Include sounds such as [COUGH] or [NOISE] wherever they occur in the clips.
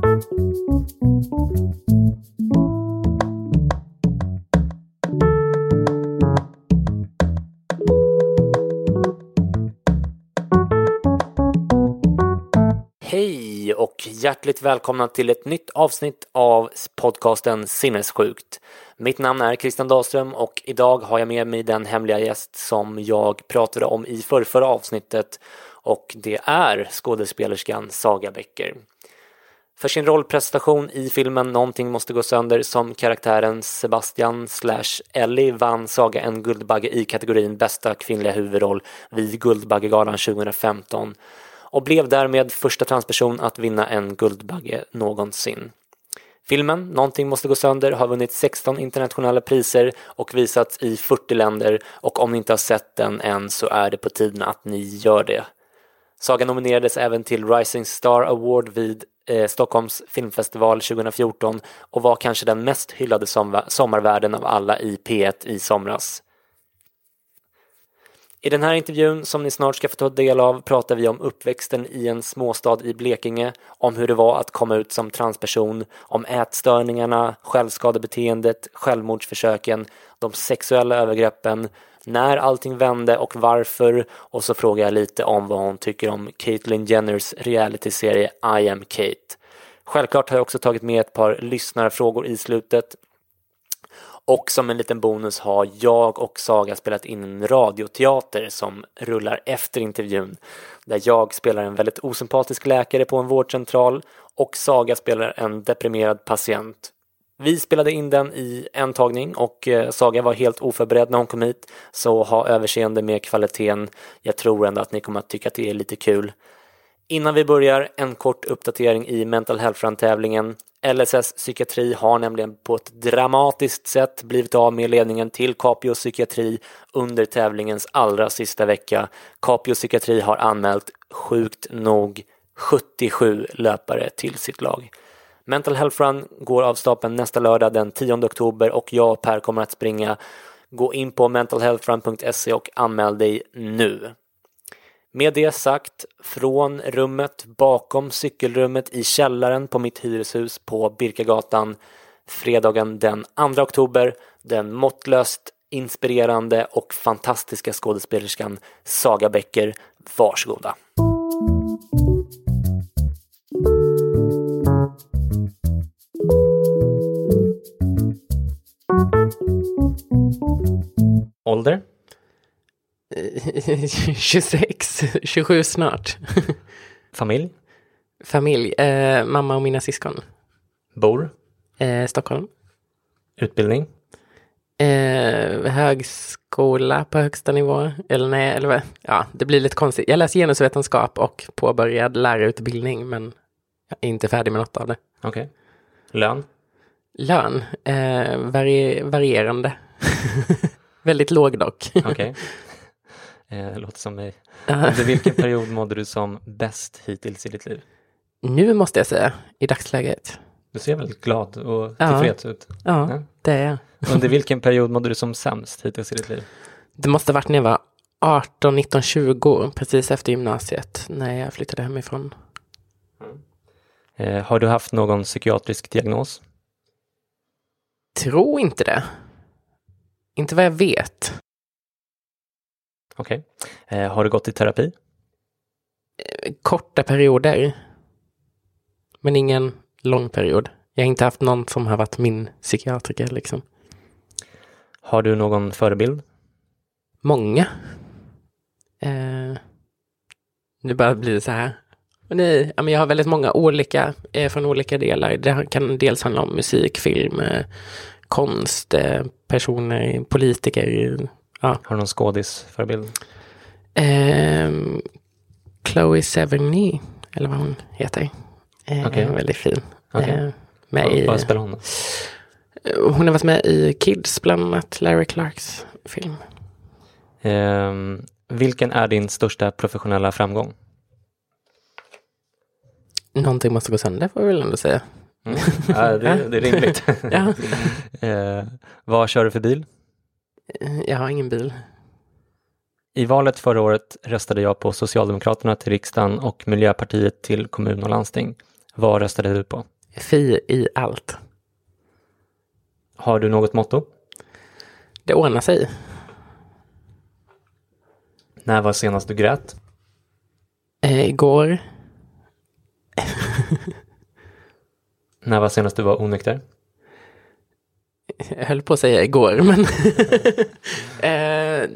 Thank you. Och hjärtligt välkomna till ett nytt avsnitt av podcasten Sinnessjukt. Mitt namn är Christian Dahlström och idag har jag med mig den hemliga gäst som jag pratade om i förrförra avsnittet och det är skådespelerskan Saga Becker. För sin rollprestation i filmen Någonting måste gå sönder som karaktären Sebastian slash Ellie vann Saga en Guldbagge i kategorin bästa kvinnliga huvudroll vid Guldbaggegalan 2015 och blev därmed första transperson att vinna en Guldbagge någonsin. Filmen Någonting måste gå sönder har vunnit 16 internationella priser och visats i 40 länder och om ni inte har sett den än så är det på tiden att ni gör det. Saga nominerades även till Rising Star Award vid eh, Stockholms filmfestival 2014 och var kanske den mest hyllade som sommarvärden av alla i P1 i somras. I den här intervjun som ni snart ska få ta del av pratar vi om uppväxten i en småstad i Blekinge, om hur det var att komma ut som transperson, om ätstörningarna, självskadebeteendet, självmordsförsöken, de sexuella övergreppen, när allting vände och varför och så frågar jag lite om vad hon tycker om Caitlyn Jenners realityserie I am Kate. Självklart har jag också tagit med ett par lyssnarfrågor i slutet och som en liten bonus har jag och Saga spelat in en radioteater som rullar efter intervjun. Där jag spelar en väldigt osympatisk läkare på en vårdcentral och Saga spelar en deprimerad patient. Vi spelade in den i en tagning och eh, Saga var helt oförberedd när hon kom hit. Så ha överseende med kvaliteten. Jag tror ändå att ni kommer att tycka att det är lite kul. Innan vi börjar, en kort uppdatering i Mental Health Run-tävlingen. LSS psykiatri har nämligen på ett dramatiskt sätt blivit av med ledningen till Capio psykiatri under tävlingens allra sista vecka. Capio psykiatri har anmält, sjukt nog, 77 löpare till sitt lag. Mental Health Run går av stapeln nästa lördag den 10 oktober och jag och Per kommer att springa. Gå in på mentalhealthrun.se och anmäl dig nu. Med det sagt, från rummet bakom cykelrummet i källaren på mitt hyreshus på Birkagatan fredagen den 2 oktober, den måttlöst inspirerande och fantastiska skådespelerskan Saga Becker. Varsågoda! Ålder? [LAUGHS] 26, 27 snart. Familj? Familj, eh, mamma och mina syskon. Bor? Eh, Stockholm. Utbildning? Eh, högskola på högsta nivå. Eller nej, eller vad? Ja, det blir lite konstigt. Jag läser genusvetenskap och påbörjad lärarutbildning, men jag är inte färdig med något av det. Okej. Okay. Lön? Lön? Eh, vari varierande. [LAUGHS] Väldigt låg dock. Okay. [LAUGHS] Eh, låter som mig. Under vilken [LAUGHS] period mådde du som bäst hittills i ditt liv? Nu måste jag säga, i dagsläget. Du ser väldigt glad och tillfreds ja. ut. Ja, ja, det är jag. Under [LAUGHS] vilken period mådde du som sämst hittills i ditt liv? Det måste ha varit när jag var 18, 19, 20, precis efter gymnasiet, när jag flyttade hemifrån. Mm. Eh, har du haft någon psykiatrisk diagnos? Tror inte det. Inte vad jag vet. Okej. Eh, har du gått i terapi? Korta perioder. Men ingen lång period. Jag har inte haft någon som har varit min psykiatriker liksom. Har du någon förebild? Många. Eh, nu blir det så här. Nej, men jag har väldigt många olika eh, från olika delar. Det kan dels handla om musik, film, eh, konst, eh, personer, politiker. Ja. Har du någon skådisförebild? Eh, Chloe Sevigny, eller vad hon heter. Eh, Okej. Väldigt fin. Okej. Eh, med Vad- i, Vad spelar hon? då? hon har varit med i Kids, bland annat Larry Clarks film. Ehm, vilken är din största professionella framgång? Någonting måste gå sönder får jag väl ändå säga. Mm. Ja, det, det är rimligt. [LAUGHS] Ja. [LAUGHS] eh, vad kör du för bil? Jag har ingen bil. I valet förra året röstade jag på Socialdemokraterna till riksdagen och Miljöpartiet till kommun och landsting. Vad röstade du på? Fi i allt. Har du något motto? Det ordnar sig. När var senast du grät? Eh, igår, När var senast du var onykter? Jag höll på att säga igår, men [LAUGHS] eh,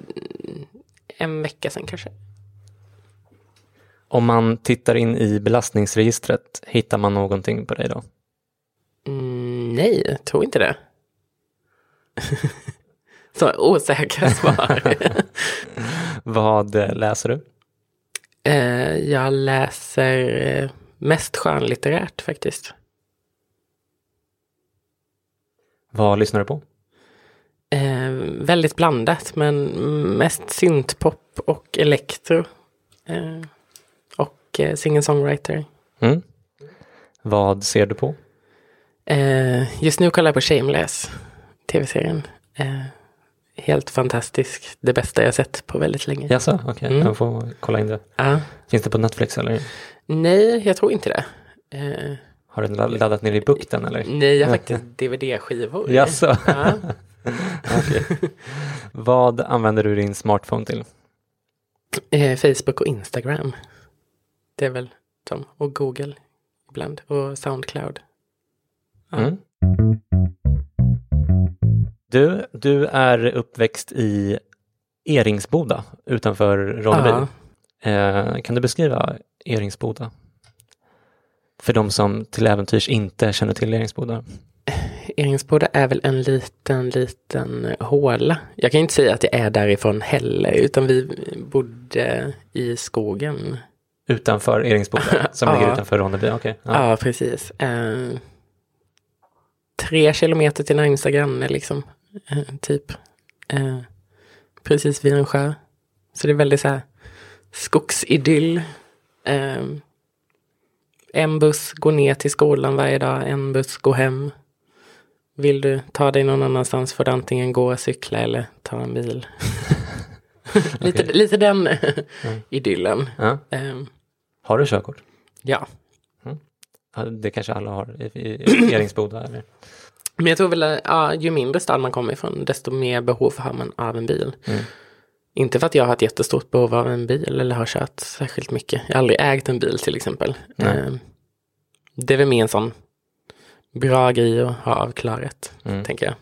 en vecka sedan kanske. Om man tittar in i belastningsregistret, hittar man någonting på dig då? Mm, nej, jag tror inte det. [LAUGHS] Så osäkra svar. [LAUGHS] Vad eh, läser du? eh, jag läser eh, mest skönlitterärt faktiskt. Vad lyssnar du på? Eh, väldigt blandat, men mest syntpop och elektro. Eh, och eh, singer-songwriter. Mm. Vad ser du på? Eh, just nu kollar jag på Shameless, tv-serien. Eh, helt fantastisk. Det bästa jag sett på väldigt länge. Jaså, okej, Mm. jag får kolla in det. Ja. Finns det på Netflix eller Nej, jag tror inte det. Har du ladd- laddat ner i bukten eller? nej, jag har faktiskt DVD-skivor. Jaså? Ja. [LAUGHS] Okej. Vad använder du din smartphone till? Eh, Facebook och Instagram. Det är väl de. Och Google ibland. Och Soundcloud. Ja. Mm. Du, du är uppväxt i Eringsboda utanför Ronneby. Ja. Eh, kan du beskriva Eringsboda? För de som till äventyrs inte känner till Eringsboda. Eringsboda är väl en liten, liten håla. Jag kan inte säga att jag är därifrån heller, utan vi bodde i skogen. Utanför Eringsboda, [LAUGHS] som Ja. ligger utanför Ronneby. okej. Ja, Ja. precis. Eh, tre kilometer till närmsta granne, liksom. Eh, typ. Eh, precis vid en sjö. Så det är väldigt så här skogsidyll. En buss går ner till skolan varje dag, en buss går hem. Vill du ta dig någon annanstans får du antingen gå, cykla eller ta en bil. [LAUGHS] lite, Okej. lite den [LAUGHS] idyllen. Ja. Eh, Har du körkort? ja. Ja, Det kanske alla har i, i [CLEARS THROAT] Eringsboda. Eller? Men jag tror väl att ja, ju mindre stad man kommer ifrån, desto mer behov har man av en bil. Mm. Inte för att jag har ett jättestort behov av en bil eller har kört särskilt mycket. Jag har aldrig ägt en bil till exempel. Eh, det är väl mer en sån bra grej att ha avklarat, Mm. tänker jag.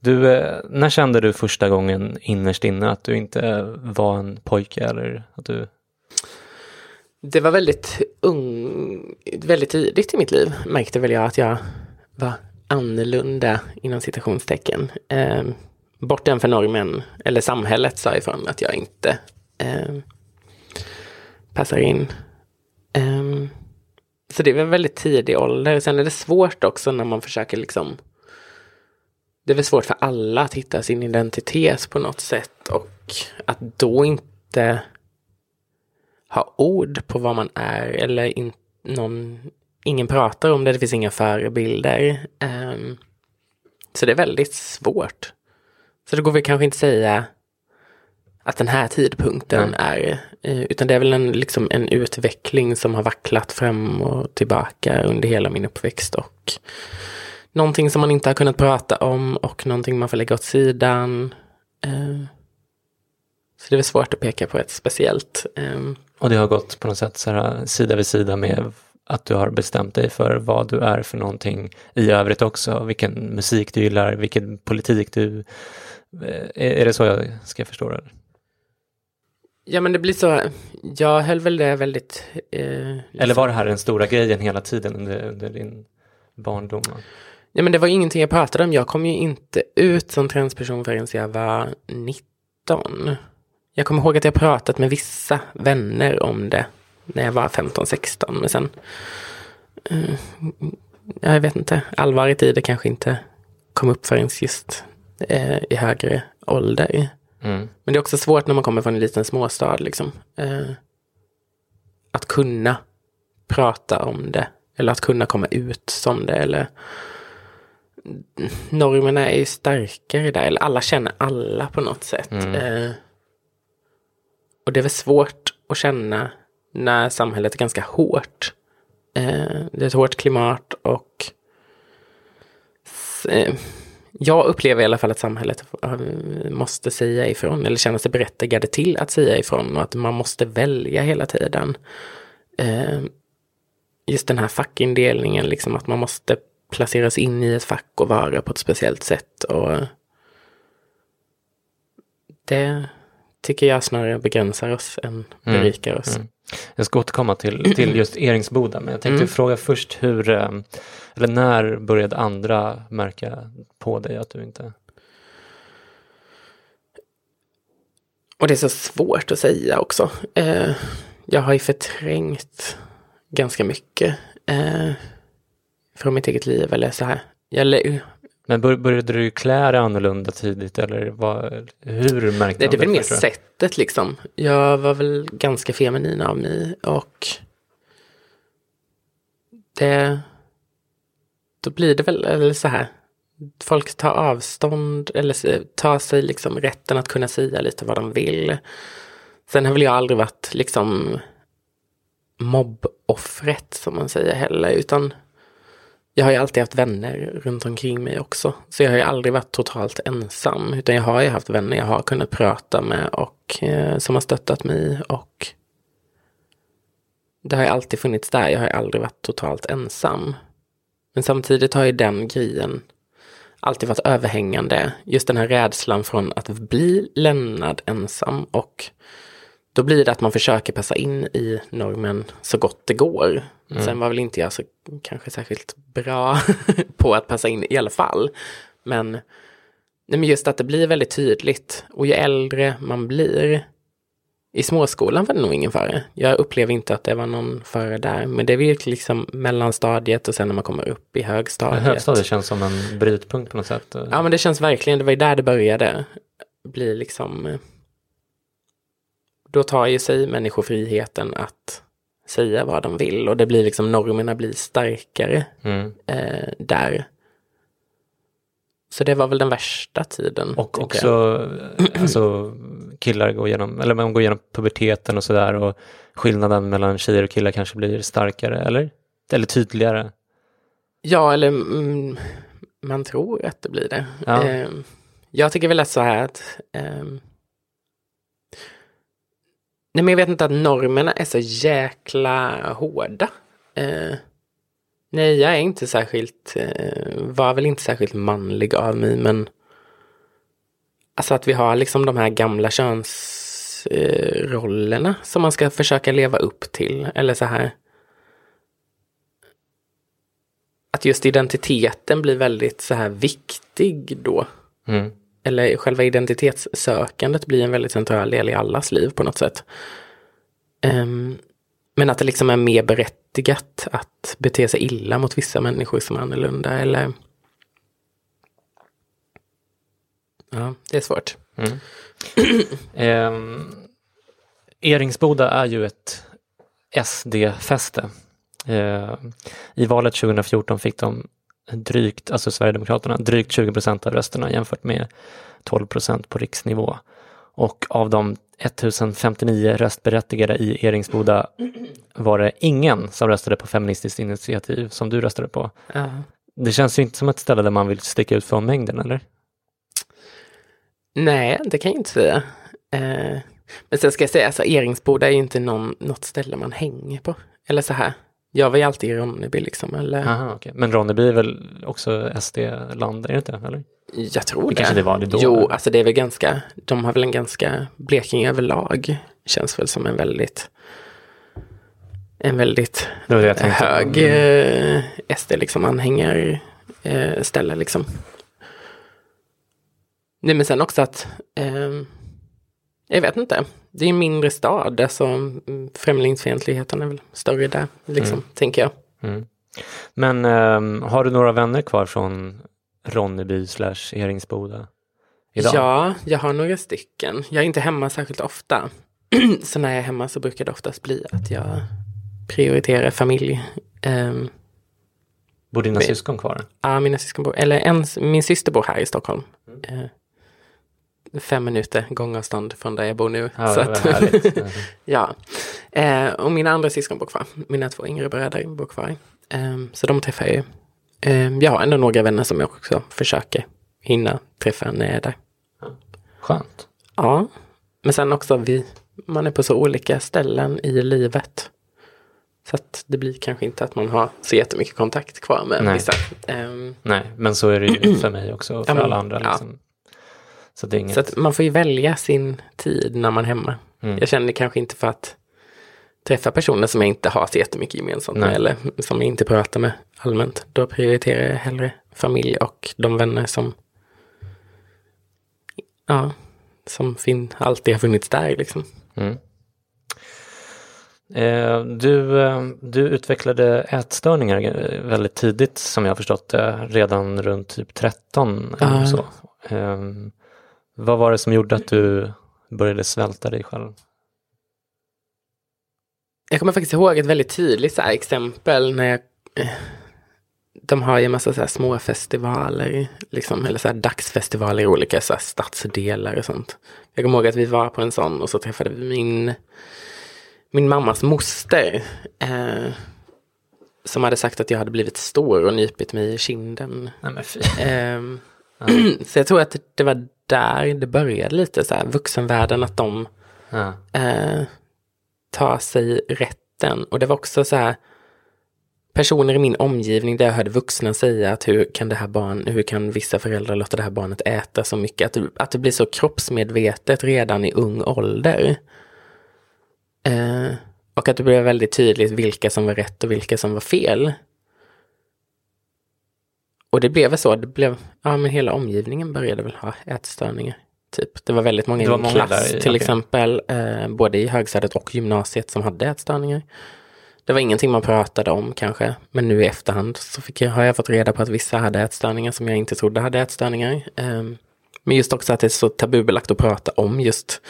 Du, eh, när kände du första gången innerst inne att du inte var en pojke eller att du... Det var väldigt ung, väldigt tidigt i mitt liv märkte väl jag att jag var annorlunda inom citationstecken. Eh, bortanför normen, eller samhället sa ifrån att jag inte eh, passar in. Eh, så det var en väldigt tidig ålder. Sen är det svårt också när man försöker liksom det är väl svårt för alla att hitta sin identitet på något sätt och att då inte ha ord på vad man är eller in, någon, ingen pratar om det, det finns inga förebilder. Ehm, så det är väldigt svårt. Så det går väl kanske inte säga att den här tidpunkten är, eh, utan det är väl en, liksom en utveckling som har vacklat fram och tillbaka under hela min uppväxt och någonting som man inte har kunnat prata om och någonting man får lägga åt sidan. Eh, så det är väl svårt att peka på ett speciellt. Eh, och det har gått på något sätt så här, sida vid sida med att du har bestämt dig för vad du är för någonting i övrigt också, vilken musik du gillar, vilken politik du... Eh, är det så jag ska förstå det? Ja men det blir så, jag höll väl det väldigt... Eh, liksom. Eller var det här den stora grejen hela tiden under, under din barndom? Ja men det var ingenting jag pratade om, jag kom ju inte ut som transperson förrän jag var 19. Jag kommer ihåg att jag pratat med vissa vänner om det när jag var 15-16. Men sen, uh, jag vet inte, allvaret i det kanske inte kom upp förrän just uh, i högre ålder. Mm. Men det är också svårt när man kommer från en liten småstad. Liksom. Uh, att kunna prata om det. Eller att kunna komma ut som det. Eller normerna är ju starkare där. Eller alla känner alla på något sätt. Mm. och det är väl svårt att känna när samhället är ganska hårt. Eh, det är ett hårt klimat och eh, jag upplever i alla fall att samhället eh, måste säga ifrån eller känna sig berättigade till att säga ifrån och att man måste välja hela tiden. Eh, just den här fackindelningen, liksom att man måste placeras in i ett fack och vara på ett speciellt sätt. Och det tycker jag snarare begränsar oss än berikar mm. oss. Mm. Jag ska återkomma till, till just Eringsboda, men jag tänkte mm. fråga först hur, eh, eller när började andra märka på dig att du inte... Och det är så svårt att säga också. Eh, jag har ju förträngt ganska mycket eh, från mitt eget liv, eller så här. Jag, men började du klä dig annorlunda tidigt eller vad, hur märkte du det? Det är väl mer sättet liksom. Jag var väl ganska feminin av mig och det, då blir det väl eller så här. Folk tar avstånd eller tar sig liksom rätten att kunna säga lite vad de vill. Sen har väl jag aldrig varit liksom mobboffret som man säger heller, utan jag har ju alltid haft vänner runt omkring mig också. Så jag har ju aldrig varit totalt ensam. Utan jag har ju haft vänner jag har kunnat prata med och eh, som har stöttat mig. Och det har ju alltid funnits där. Jag har ju aldrig varit totalt ensam. Men samtidigt har ju den grejen alltid varit överhängande. Just den här rädslan från att bli lämnad ensam och då blir det att man försöker passa in i normen så gott det går. Mm. Sen var väl inte jag så kanske särskilt bra [LAUGHS] på att passa in i alla fall. Men, nej men just att det blir väldigt tydligt. Och ju äldre man blir, i småskolan var det nog ingen fara. Jag upplever inte att det var någon fara där. Men det är liksom mellanstadiet och sen när man kommer upp i högstadiet. Högstadiet känns som en brytpunkt på något sätt. Ja men det känns verkligen, det var ju där det började. Bli liksom då tar ju sig människor friheten att säga vad de vill och det blir liksom normerna blir starkare mm. eh, där. Så det var väl den värsta tiden. Och också jag. Eh, alltså, killar går igenom, eller man går igenom puberteten och sådär och skillnaden mellan tjejer och killar kanske blir starkare, eller? Eller tydligare? Ja, eller mm, man tror att det blir det. Ja. Eh, jag tycker väl att så här att eh, Nej men jag vet inte att normerna är så jäkla hårda. Eh, nej, jag är inte särskilt, eh, var väl inte särskilt manlig av mig men Alltså att vi har liksom de här gamla könsrollerna eh, som man ska försöka leva upp till. Eller så här. Att just identiteten blir väldigt så här viktig då. Mm eller själva identitetssökandet blir en väldigt central del i allas liv på något sätt. Um, men att det liksom är mer berättigat att bete sig illa mot vissa människor som är annorlunda eller Ja, det är svårt. Mm. um, [CLEARS THROAT] Eringsboda är ju ett SD-fäste. Ehm, I valet 2014 fick de drygt, alltså Sverigedemokraterna, drygt 20 procent av rösterna jämfört med 12 procent på riksnivå. Och av de 1059 röstberättigade i Eringsboda var det ingen som röstade på Feministiskt initiativ som du röstade på. Uh. det känns ju inte som ett ställe där man vill sticka ut från mängden, eller? Nej, det kan jag inte säga. Eh, men sen ska jag säga, alltså Eringsboda är ju inte någon, något ställe man hänger på. Eller så här, jag var ju alltid i Ronneby liksom. Eller... Aha, okay. Men Ronneby är väl också SD-land, är det inte? Eller? Jag tror det. det. Kanske det var det då? Jo, alltså det är väl ganska, de har väl en ganska, Blekinge överlag känns väl som en väldigt en väldigt hög eh, SD liksom anhängar eh, ställe liksom. Nej men sen också att eh, jag vet inte. Det är en mindre stad, alltså mm, främlingsfientligheten är väl större där, liksom, mm. tänker jag. Mm. Men um, har du några vänner kvar från Ronneby slash Eringsboda? Idag? Ja, jag har några stycken. Jag är inte hemma särskilt ofta. [CLEARS THROAT] så när jag är hemma så brukar det oftast bli att jag prioriterar familj. Um, bor dina med, syskon kvar? Ja, mina syskon bor, eller en, min syster bor här i Stockholm. Mm. Uh, fem minuter gångavstånd från där jag bor nu. Ja, så att, [LAUGHS] ja. Eh, och mina andra syskon bor kvar. Mina två yngre bröder bor kvar. Eh, så de träffar jag ju. Eh, jag har ändå några vänner som jag också försöker hinna träffa när jag är där. Skönt. Ja, men sen också vi, man är på så olika ställen i livet. Så att det blir kanske inte att man har så jättemycket kontakt kvar med Nej. vissa. Um, Nej, men så är det ju för mig också och för ja, alla andra. Liksom. Så, inget... så att man får ju välja sin tid när man är hemma. Mm. Jag känner kanske inte för att träffa personer som jag inte har så jättemycket gemensamt med eller som jag inte pratar med allmänt. Då prioriterar jag hellre familj och de vänner som ja, som fin alltid har funnits där liksom. Mm. Eh, du, eh, du utvecklade ätstörningar eh, väldigt tidigt som jag har förstått det, redan runt typ 13 eller så. Um, vad var det som gjorde att du började svälta dig själv? Jag kommer faktiskt ihåg ett väldigt tydligt så exempel när jag de har ju en massa så små festivaler, liksom, eller så dagsfestivaler i olika så stadsdelar och sånt. Jag kommer ihåg att vi var på en sån och så träffade vi min, min mammas moster. Eh, som hade sagt att jag hade blivit stor och nypit mig i kinden. Nej, eh, [CLEARS THROAT] så jag tror att det var där det började lite, så här, vuxenvärlden, att de ja. eh, tar sig rätten. Och det var också så här, personer i min omgivning där jag hörde vuxna säga att hur kan det här barn, hur kan vissa föräldrar låta det här barnet äta så mycket? Att det, att det blir så kroppsmedvetet redan i ung ålder. Eh, och att det blev väldigt tydligt vilka som var rätt och vilka som var fel. Och det blev väl så, det blev, ja men hela omgivningen började väl ha ätstörningar. Typ. Det var väldigt många i min klass, där, till okay. exempel, eh, både i högstadiet och gymnasiet som hade ätstörningar. Det var ingenting man pratade om kanske, men nu i efterhand så fick jag, har jag fått reda på att vissa hade ätstörningar som jag inte trodde hade ätstörningar. Eh, men just också att det är så tabubelagt att prata om just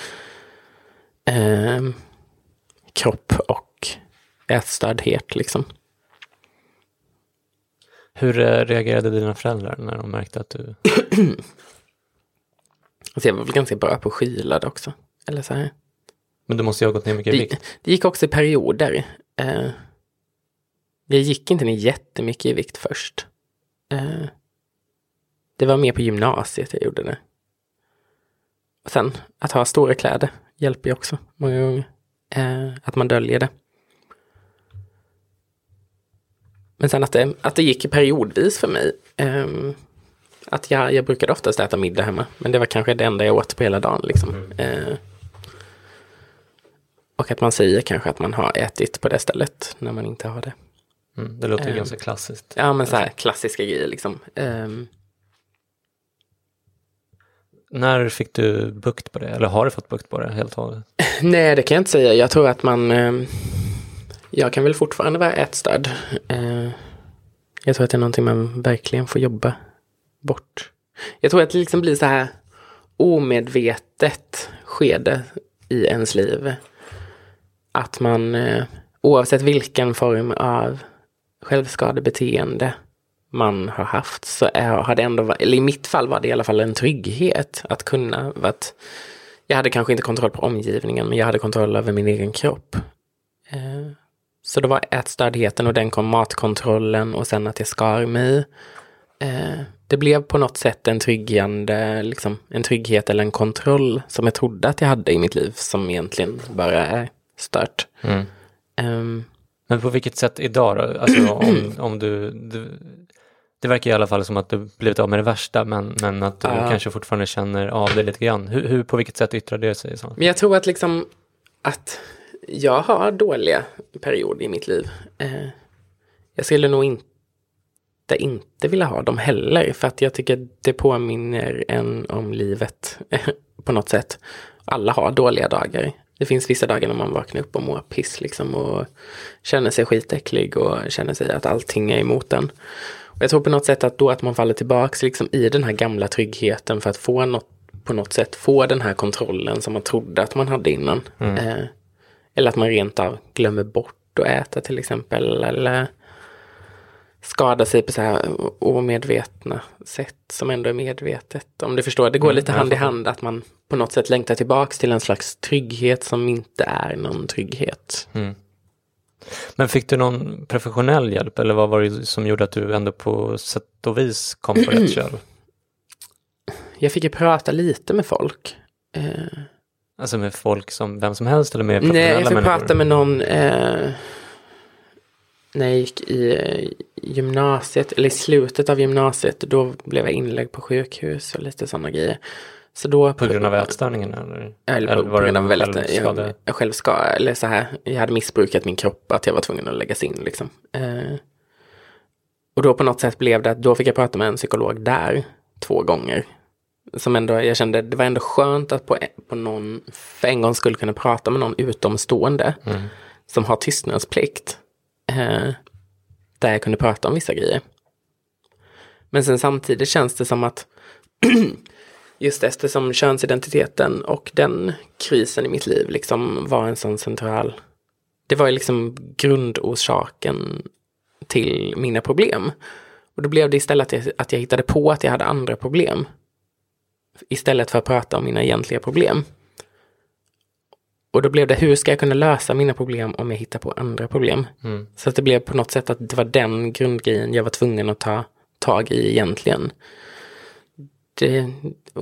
eh, kropp och ätstördhet liksom. Hur eh, reagerade dina föräldrar när de märkte att du... [CLEARS THROAT] alltså jag var väl ganska bra på skylad också. Eller så här. Men du måste ju ha gått ner mycket i vikt. Det gick också i perioder. Eh, jag gick inte ner jättemycket i vikt först. Eh, det var mer på gymnasiet jag gjorde det. Och sen att ha stora kläder hjälper ju också många gånger. Eh, att man döljer det. Men sen att det, att det gick periodvis för mig. Um, att jag, jag brukade oftast äta middag hemma, men det var kanske det enda jag åt på hela dagen. Liksom. Mm. Uh, och att man säger kanske att man har ätit på det stället när man inte har det. Mm, det låter um, ganska klassiskt. Ja, men så här klassiska grejer liksom. Um, när fick du bukt på det? Eller har du fått bukt på det helt och hållet? [LAUGHS] Nej, det kan jag inte säga. Jag tror att man jag kan väl fortfarande vara ätstörd. Eh, jag tror att det är någonting man verkligen får jobba bort. Jag tror att det liksom blir så här omedvetet skede i ens liv. Att man eh, oavsett vilken form av självskadebeteende man har haft så är, har det ändå, eller i mitt fall var det i alla fall en trygghet att kunna, att jag hade kanske inte kontroll på omgivningen men jag hade kontroll över min egen kropp. Eh, så det var ätstördheten och den kom matkontrollen och sen att jag skar mig. Eh, det blev på något sätt en tryggande, liksom, en trygghet eller en kontroll som jag trodde att jag hade i mitt liv som egentligen bara är stört. Mm. Um, Men på vilket sätt idag då? Alltså om, [CLEARS THROAT] om du, du, det verkar i alla fall som att du blivit av med det värsta men, men att du Ja. kanske fortfarande känner av det lite grann. Hur, hur, på vilket sätt yttrar det sig? Så? Men jag tror att liksom att jag har dåliga perioder i mitt liv. Eh, jag skulle nog inte inte vilja ha dem heller för att jag tycker det påminner en om livet [LAUGHS] på något sätt. Alla har dåliga dagar. Det finns vissa dagar när man vaknar upp och mår piss liksom och känner sig skitäcklig och känner sig att allting är emot en. Och jag tror på något sätt att då att man faller tillbaks liksom i den här gamla tryggheten för att få något på något sätt få den här kontrollen som man trodde att man hade innan. Eh, eller att man rent av glömmer bort att äta till exempel. Eller skada sig på så här omedvetna sätt som ändå är medvetet. Om du förstår, det går lite jag hand i hand att man på något sätt längtar tillbaks till en slags trygghet som inte är någon trygghet. Men fick du någon professionell hjälp eller vad var det som gjorde att du ändå på sätt och vis kom på rätt [CLEARS THROAT] köl? Jag fick ju prata lite med folk. Eh, Alltså med folk som vem som helst eller med Nej, professionella jag fick människor? prata med någon eh, när jag gick i eh, gymnasiet, eller i slutet av gymnasiet. Då blev jag inlägg på sjukhus och lite sådana grejer. Så då, På grund av ätstörningen eller? eller på, på var det grund av väldigt, jag, jag själv ska, eller så här, jag hade missbrukat min kropp, att jag var tvungen att läggas in liksom. Eh, och då på något sätt blev det att då fick jag prata med en psykolog där två gånger. Som ändå, jag kände, det var ändå skönt att på, på någon, för en gång skulle kunna prata med någon utomstående som har tystnadsplikt. Eh, där jag kunde prata om vissa grejer. Men sen samtidigt känns det som att [CLEARS THROAT] just eftersom könsidentiteten och den krisen i mitt liv liksom var en sån central, det var ju liksom grundorsaken till mina problem. Och då blev det istället att jag, att jag hittade på att jag hade andra problem. Istället för att prata om mina egentliga problem. Och då blev det, hur ska jag kunna lösa mina problem om jag hittar på andra problem? Mm. Så att det blev på något sätt att det var den grundgrejen jag var tvungen att ta tag i egentligen. Det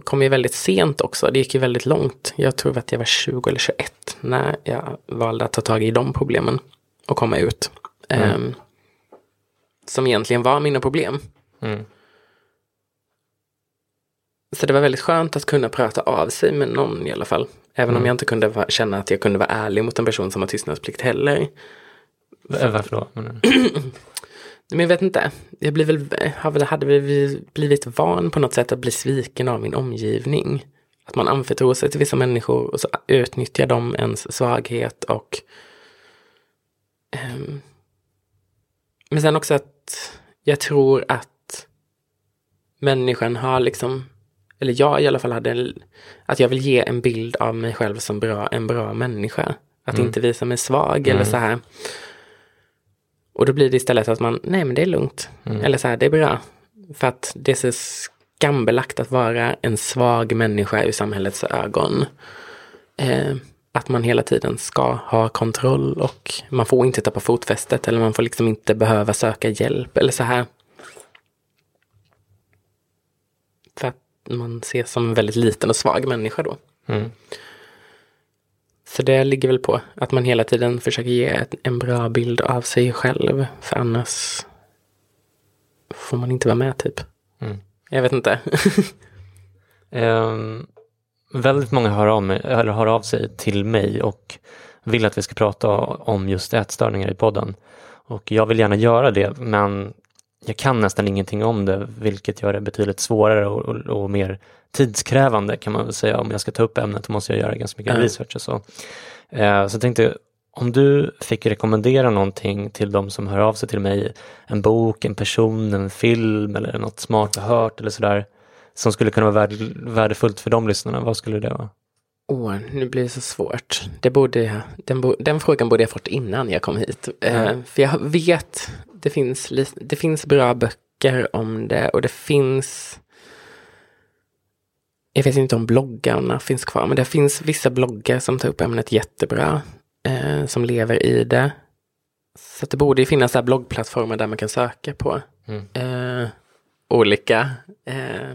kom ju väldigt sent också, det gick ju väldigt långt. Jag tror att jag var 20 eller 21 när jag valde att ta tag i de problemen och komma ut. Ehm, som egentligen var mina problem. Mm. Så det var väldigt skönt att kunna prata av sig med någon i alla fall. Även om jag inte kunde va- känna att jag kunde vara ärlig mot en person som har tystnadsplikt heller. V- Varför då? [CLEARS THROAT] Men, jag vet inte. Jag blir väl, hade väl blivit van på något sätt att bli sviken av min omgivning. Att man anförtror sig till vissa människor och så utnyttjar de ens svaghet och ehm, Men sen också att jag tror att människan har liksom eller jag i alla fall hade att jag vill ge en bild av mig själv som bra, en bra människa. Att inte visa mig svag eller så här. Och då blir det istället att man, nej men det är lugnt. Eller så här, det är bra. För att det är så skambelagt att vara en svag människa i samhällets ögon. Eh, att man hela tiden ska ha kontroll och man får inte tappa fotfästet eller man får liksom inte behöva söka hjälp eller så här. För att man ses som en väldigt liten och svag människa då. mm. Så det ligger väl på att man hela tiden försöker ge ett, en bra bild av sig själv. För annars får man inte vara med typ. Mm. Jag vet inte. [LAUGHS] Ehm, väldigt många hör av, mig, eller hör av sig till mig och vill att vi ska prata om just ätstörningar i podden. Och jag vill gärna göra det, men jag kan nästan ingenting om det, vilket gör det betydligt svårare och, och, och mer tidskrävande kan man väl säga. Om jag ska ta upp ämnet måste jag göra ganska mycket Ja. research och så. Eh, så jag tänkte, om du fick rekommendera någonting till de som hör av sig till mig, en bok, en person, en film eller något smart har hört eller sådär, som skulle kunna vara värde, värdefullt för de lyssnarna, vad skulle det vara? Åh, nu blir det så svårt. Det borde jag, den, den frågan borde jag fått innan jag kom hit. Eh, för jag vet, det finns, det finns bra böcker om det och det finns jag vet inte om bloggarna finns kvar, men det finns vissa bloggar som tar upp ämnet jättebra. Eh, som lever i det. Så det borde ju finnas så bloggplattformar där man kan söka på Mm. eh, olika eh,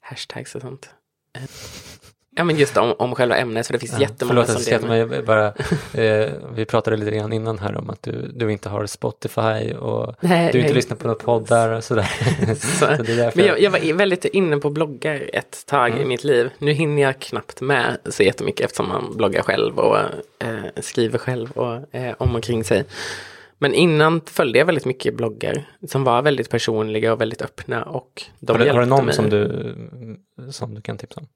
hashtags och sånt. Ja men just om, om själva ämnet, för det finns Ja, jättemånga Förlåt som delar. jag bara, eh, vi pratade lite grann innan här om att du, du inte har Spotify och Nej, du inte nej. lyssnar på några poddar och sådär. [LAUGHS] Så, Så men jag, jag var väldigt inne på bloggar ett tag Mm. i mitt liv. Nu hinner jag knappt med så jättemycket eftersom man bloggar själv och eh, skriver själv och eh, om och kring sig. Men innan följde jag väldigt mycket bloggar som var väldigt personliga och väldigt öppna och de har, du, har du någon mig. som du, som du kan tipsa om?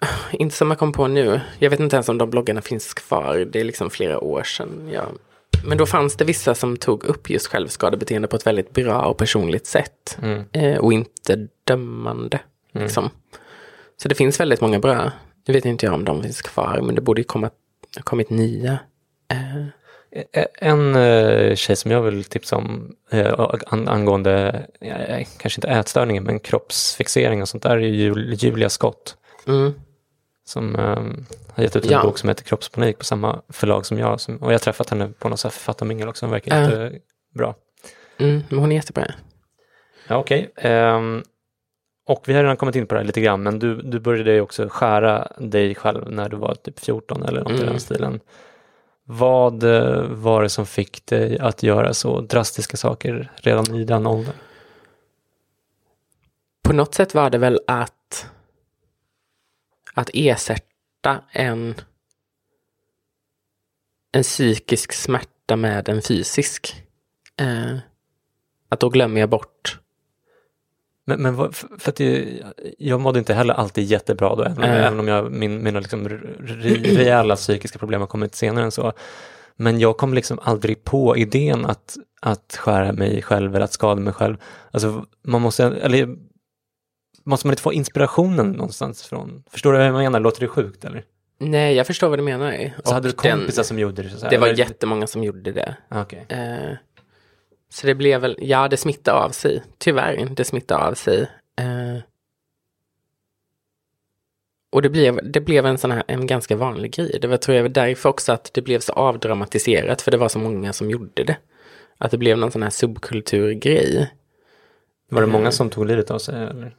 [SIGHS] Inte som jag kom på nu. Jag vet inte ens om de bloggarna finns kvar. Det är liksom flera år sedan. Jag... Men då fanns det vissa som tog upp just självskadebeteende på ett väldigt bra och personligt sätt. Mm. Eh, och inte dömande. Liksom. Så det finns väldigt många bra. Nu vet inte jag om de finns kvar, men det borde ju komma, ha kommit nya. Eh, Eh, En eh, tjej som jag vill tipsa om an, angående, kanske inte ätstörningar, men kroppsfixering och sånt där är ju Julia Scott. Mm, Som eh, har gett ut en Ja. bok som heter Kroppspanik på samma förlag som jag. Som, och jag har träffat henne på något författarmingel också, hon verkar Ja. jättebra. mm, men hon är jättebra. Ja, okej. Ehm, och vi har redan kommit in på det här lite grann, men du, du började ju också skära dig själv när du var typ 14 eller något i Mm. den stilen. Vad eh, var det som fick dig att göra så drastiska saker redan i den åldern? På något sätt var det väl att, att ersätta en, en psykisk smärta med en fysisk. Eh, att då glömmer jag bort. Men, men vad, för att det, jag mådde inte heller alltid jättebra då, även, om- Nej. även om jag, min, mina liksom rejäla psykiska problem har kommit senare än så. Men jag kom liksom aldrig på idén att, att skära mig själv eller att skada mig själv. Alltså man måste, eller måste man inte få inspirationen någonstans från? Förstår du vad jag menar? Låter det sjukt eller? Nej, jag förstår vad du menar. Så Och hade du den- kompisar som gjorde det? Så Det var eller? jättemånga som gjorde det. Ah, Okej. Eh, så det blev väl, ja det smittade av sig. Tyvärr, det smittade av sig. Eh, och det blev, det blev en sån här, en ganska vanlig grej. Det var tror jag därför också att det blev så avdramatiserat, för det var så många som gjorde det. Att det blev någon sån här subkulturgrej. Var det Eh. många som tog livet av sig? Eller?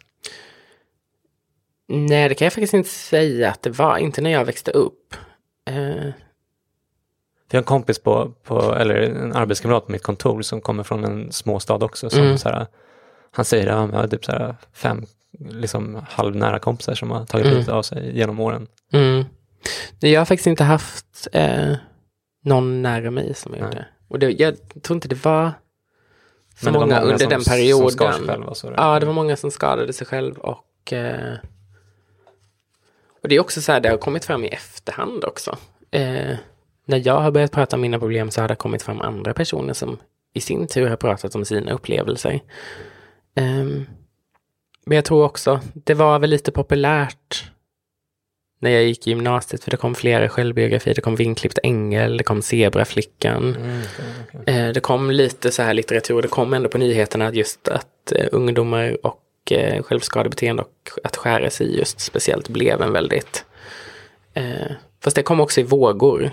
Nej, det kan jag faktiskt inte säga att det var, inte när jag växte upp. Eh, Vi har en kompis på, på, eller en arbetskamrat på mitt kontor som kommer från en småstad också. Som Mm. så här, han säger att han har typ så här fem liksom, halvnära kompisar som har tagit Mm. livet av sig genom åren. Mm. Jag har faktiskt inte haft eh, någon nära mig som Nej. gjorde. Och det, jag tror inte det var så det var många, under som, den Som perioden. skar sig själva, så ja, det var många som skadade sig själv och eh, och det är också så här, det har kommit fram i efterhand också. Eh, när jag har börjat prata om mina problem så har det kommit fram andra personer som i sin tur har pratat om sina upplevelser. Ehm, men jag tror också, det var väl lite populärt när jag gick i gymnasiet, för det kom flera självbiografier. Det kom Vinklippt ängel, det kom Zebraflickan. Mm, okej, okej. Eh, det kom lite så här litteratur, det kom ändå på nyheterna just att eh, ungdomar och eh, självskadebeteende och att skära sig just speciellt blev en väldigt... Fast det kom också i vågor,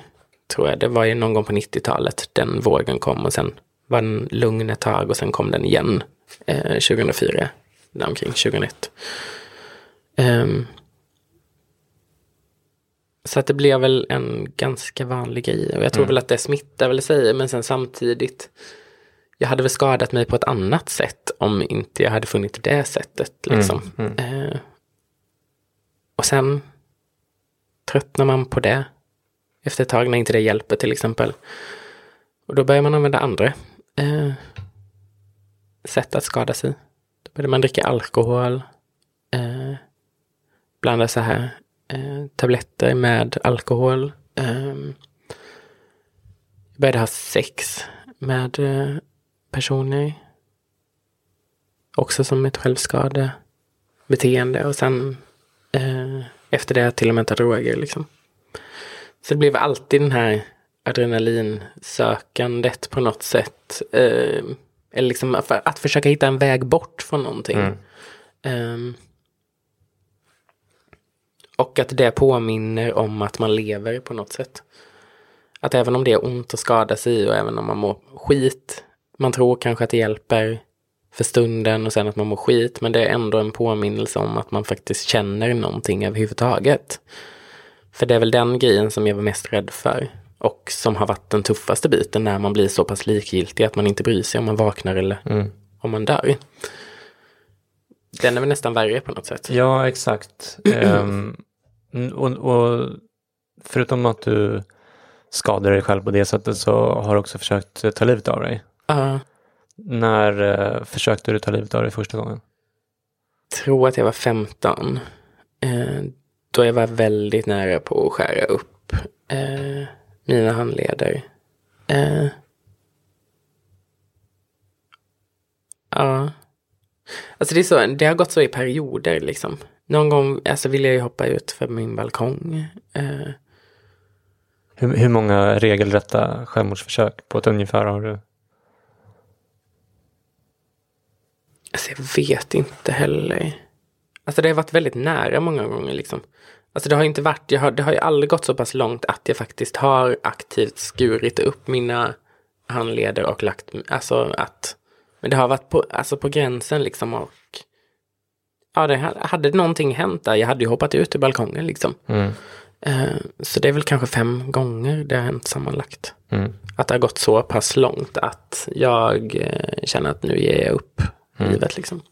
tror jag. Det var ju någon gång på 90-talet den vågen kom och sen var den lugn ett tag och sen kom den igen eh, 2004, där omkring 2001. Så att det blev väl en ganska vanlig grej och jag tror väl att det smittar väl sig men sen samtidigt jag hade väl skadat mig på ett annat sätt om inte jag hade funnit det sättet. Liksom. Mm, Eh, och sen tröttnar man på det efter ett tag när inte det hjälper till exempel. Och då börjar man använda andra eh, sätt att skada sig. Då börjar man dricka alkohol, eh, blanda så här eh, tabletter med alkohol. Eh, jag började ha sex med eh, personer. Också som ett självskadebeteende och sen eh, efter det till och med ta droger liksom. Så det blev alltid den här adrenalinsökandet på något sätt. Eller liksom att, försöka hitta en väg bort från någonting. Mm. Ehm, och att det påminner om att man lever på något sätt. Att även om det är ont att skada sig och även om man mår skit, man tror kanske att det hjälper för stunden och sen att man mår skit, men det är ändå en påminnelse om att man faktiskt känner någonting överhuvudtaget. För det är väl den grejen som jag var mest rädd för och som har varit den tuffaste biten när man blir så pass likgiltig att man inte bryr sig om man vaknar eller Mm. om man dör. Den är väl nästan värre på något sätt. Ja, exakt. Ehm, och, och förutom att du skadar dig själv på det sättet så har du också försökt ta livet av dig. Ja, När eh, försökte du ta livet av dig första gången? tror att jag var 15. Eh, då jag var väldigt nära på att skära upp eh, mina handleder. Eh, ja. Alltså det, är så, det har gått så i perioder liksom. Någon gång alltså, ville jag ju hoppa ut för min balkong. Eh, Hur, hur många regelrätta självmordsförsök på ett ungefär har du? Alltså jag vet inte heller. Alltså det har varit väldigt nära många gånger liksom. Alltså det har inte varit, jag har, det har ju aldrig gått så pass långt att jag faktiskt har aktivt skurit upp mina handleder och lagt, alltså att, men det har varit på, alltså på gränsen liksom och ja, det hade, någonting hänt där, jag hade ju hoppat ut ur balkongen liksom. Mm. Eh, så det är väl kanske fem gånger det har hänt sammanlagt. Mm. Att det har gått så pass långt att jag eh, känner att nu ger jag upp livet liksom.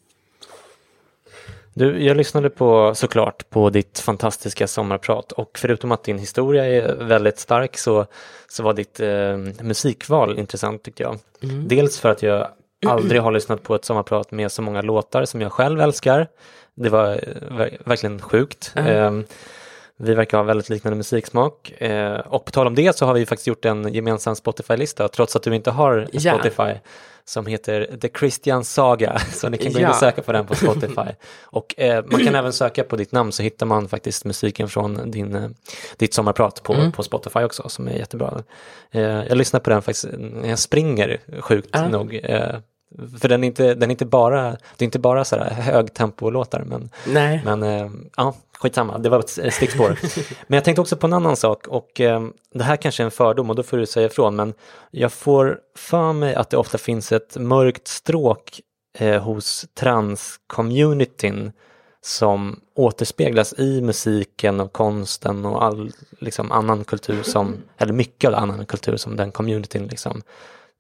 Du, jag lyssnade på såklart på ditt fantastiska sommarprat och förutom att din historia är väldigt stark så, så var ditt eh, musikval intressant tyckte jag. Dels för att jag aldrig har lyssnat på ett sommarprat med så många låtar som jag själv älskar. Det var eh, ver verkligen sjukt. Eh, vi verkar ha väldigt liknande musiksmak. Eh, och på tal om det så har vi faktiskt gjort en gemensam Spotify-lista trots att du inte har. Spotify som heter The Christian Saga. [LAUGHS] Så ni kan gå in och söka på den på Spotify. och eh, man kan även söka på ditt namn så hittar man faktiskt musiken från din, ditt sommarprat på, Mm. på Spotify också som är jättebra. Jag lyssnar på den faktiskt när jag springer sjukt Ja. nog. För den är inte, den är inte bara, det är inte bara så här högtempo-låtar men Nej. men eh, ja, skitsamma, det var ett stickspår. [LAUGHS] men jag tänkte också på en annan sak och eh, det här kanske är en fördom och då får du säga ifrån men jag får för mig att det ofta finns ett mörkt stråk eh, hos trans-communityn som återspeglas i musiken och konsten och all liksom, annan kultur som, eller mycket av annan kultur som den communityn liksom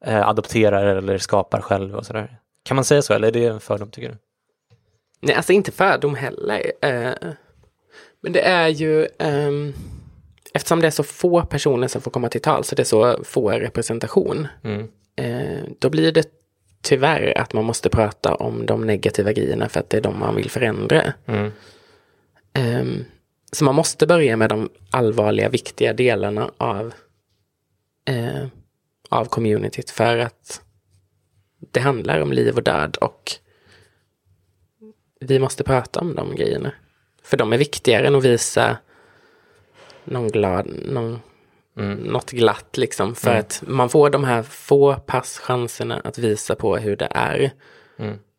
eh, adopterar eller skapar själv och sådär. Kan man säga så eller är det en fördom tycker du? Nej, alltså inte fördom heller. Eh, men det är ju, ehm, eftersom det är så få personer som får komma till tal, så det är så få representation, Mm. eh, då blir det tyvärr att man måste prata om de negativa grejerna för att det är de man vill förändra. Mm. Ehm, så man måste börja med de allvarliga, viktiga delarna av, eh, av communityt för att det handlar om liv och död och vi måste prata om de grejerna. För de är viktigare än att visa någon glad, någon, något glatt liksom. För att man får de här få passchanserna att visa på hur det är.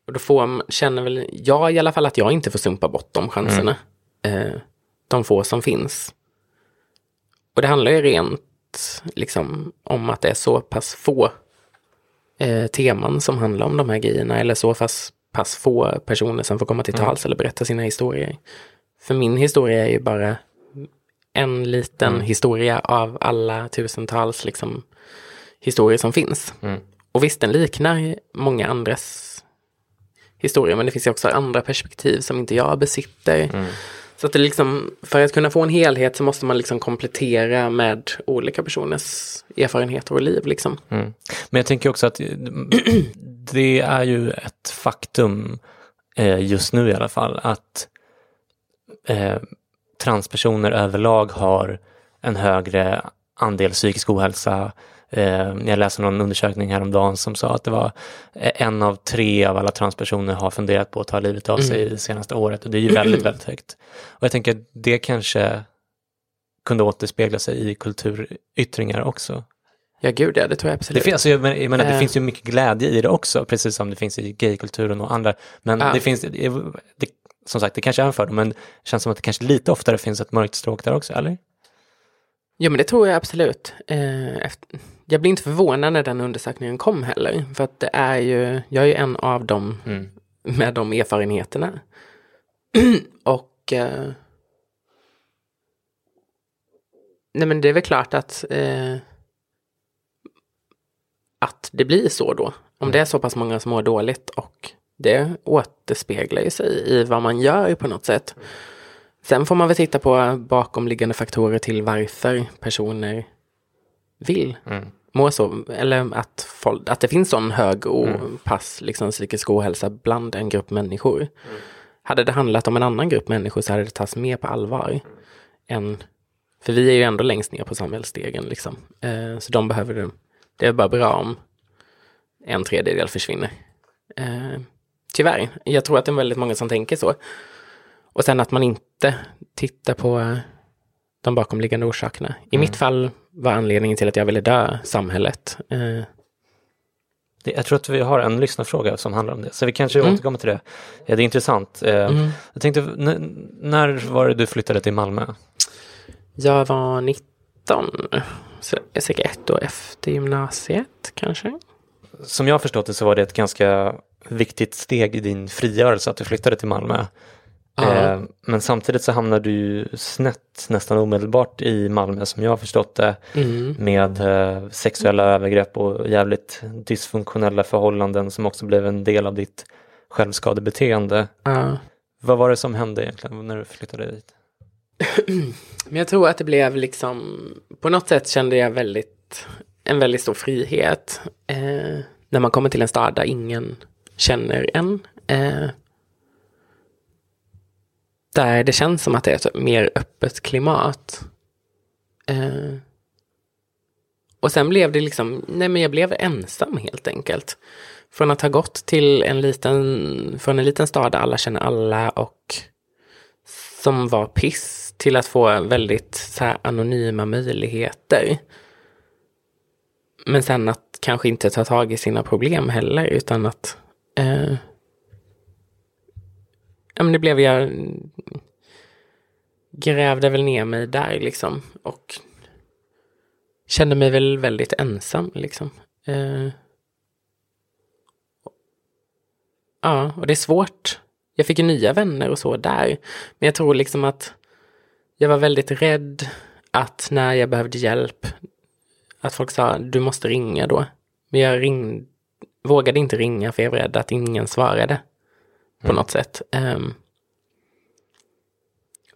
Och då får man, känner väl jag i alla fall att jag inte får sumpa bort de chanserna. Eh, de få som finns. Och det handlar ju rent liksom om att det är så pass få eh, teman som handlar om de här grejerna. Eller så pass, pass få personer som får komma till tals eller berätta sina historier. För min historia är ju bara en liten historia av alla tusentals liksom, historier som finns. Och visst, den liknar många andras historier, men det finns ju också andra perspektiv som inte jag besitter. Så att det liksom, för att kunna få en helhet så måste man liksom komplettera med olika personers erfarenheter och liv. Liksom. Mm. Men jag tänker också att [CLEARS THROAT] det är ju ett faktum eh, just nu i alla fall att eh, transpersoner överlag har en högre andel psykisk ohälsa. Eh, jag läste någon undersökning häromdagen som sa att det var eh, en av tre av alla transpersoner har funderat på att ta livet av sig det senaste året och det är ju väldigt, [CLEARS THROAT] väldigt högt. Och jag tänker att det kanske kunde återspegla sig i kulturyttringar också. Ja, gud ja, det tror jag Det, absolut. finns, alltså, jag menar, jag menar, det Eh. finns ju mycket glädje i det också, precis som det finns i gaykulturen och andra. Men Ja. det finns, det, det, som sagt, det kanske är en fördom, men det känns som att det kanske lite oftare finns ett mörkt stråk där också, eller? Ja, men det tror jag absolut. Eh, efter, jag blir inte förvånad när den undersökningen kom heller. För att det är ju, jag är ju en av dem Mm. med de erfarenheterna. [CLEARS THROAT] och eh, nej men det är väl klart att eh, att det blir så då. Om det är så pass många som mår dåligt och det återspeglar ju sig i vad man gör på något sätt. Sen får man väl titta på bakomliggande faktorer till varför personer vill Mm. Må så. Eller att, folk, att det finns sån hög och pass liksom, psykisk ohälsa bland en grupp människor. Hade det handlat om en annan grupp människor så hade det tagits mer på allvar. Än, för vi är ju ändå längst ner på samhällsstegen. Liksom. Eh, så de behöver det. Det är bara bra om en tredjedel försvinner. Eh, tyvärr. Jag tror att det är väldigt många som tänker så. Och sen att man inte tittar på de bakomliggande orsakerna. I mitt fall var anledningen till att jag ville dö samhället. Eh, Det, jag tror att vi har en lyssnarfråga som handlar om det, så vi kanske Mm. återkommer till det. Ja, det är intressant. Eh, Jag tänkte, när var det du flyttade till Malmö? jag var 19, så säkert ett år efter gymnasiet kanske. Som jag har förstått det så var det ett ganska viktigt steg i din frigörelse att du flyttade till Malmö. Eh, Men samtidigt så hamnade du ju snett nästan omedelbart i Malmö som jag har förstått det Mm. med eh, sexuella övergrepp och jävligt dysfunktionella förhållanden som också blev en del av ditt självskadebeteende. Ja. Vad var det som hände egentligen när du flyttade dit? [CLEARS THROAT] Men jag tror att det blev liksom, på något sätt kände jag väldigt, en väldigt stor frihet. Eh, när man kommer till en stad där ingen känner en. Eh, där det känns som att det är ett mer öppet klimat. Eh, och sen blev det liksom, nej men jag blev ensam helt enkelt. Från att ha gått till en liten, från en liten stad där alla känner alla och som var piss till att få väldigt så här, anonyma möjligheter. Men sen att kanske inte ta tag i sina problem heller utan att eh, ja, men det blev jag grävde väl ner mig där liksom och kände mig väl väldigt ensam liksom. Eh, ja, och det är svårt. Jag fick ju nya vänner och så där. Men jag tror liksom att jag var väldigt rädd att när jag behövde hjälp, att folk sa du måste ringa då. Men jag ringde, vågade inte ringa för jag var rädd att ingen svarade. På något sätt. Um,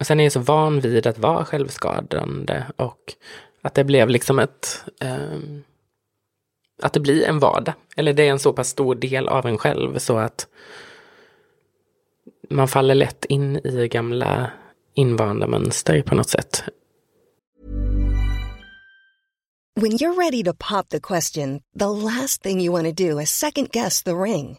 och sen är jag så van vid att vara självskadande och att det blev liksom ett Um, att det blir en vardag. Eller det är en så pass stor del av en själv så att man faller lätt in i gamla invanda mönster på något sätt. When you're ready to pop the question, the last thing you want to do is second guess the ring.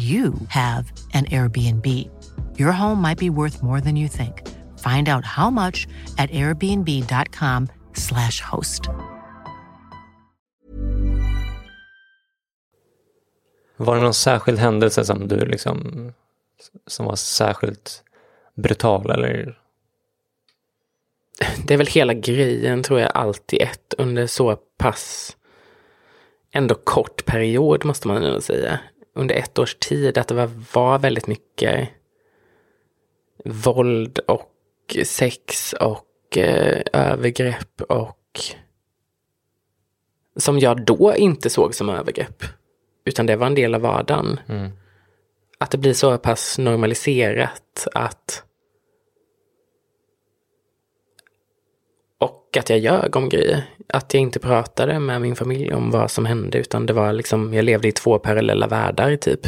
you have an Airbnb. Your home might be worth more than you think. Find out how much at airbnb.com/slash host. Var det någon särskild händelse som du liksom som var särskilt brutal eller? Det är väl hela grejen tror jag alltid ett under så pass ändå kort period måste man ändå säga. Under ett års tid att det var, var väldigt mycket våld och sex och eh, övergrepp och som jag då inte såg som övergrepp. Utan det var en del av vardagen. Mm. Att det blir så pass normaliserat att och att jag ljög om grejer. Att jag inte pratade med min familj om vad som hände utan det var liksom, jag levde i två parallella världar typ.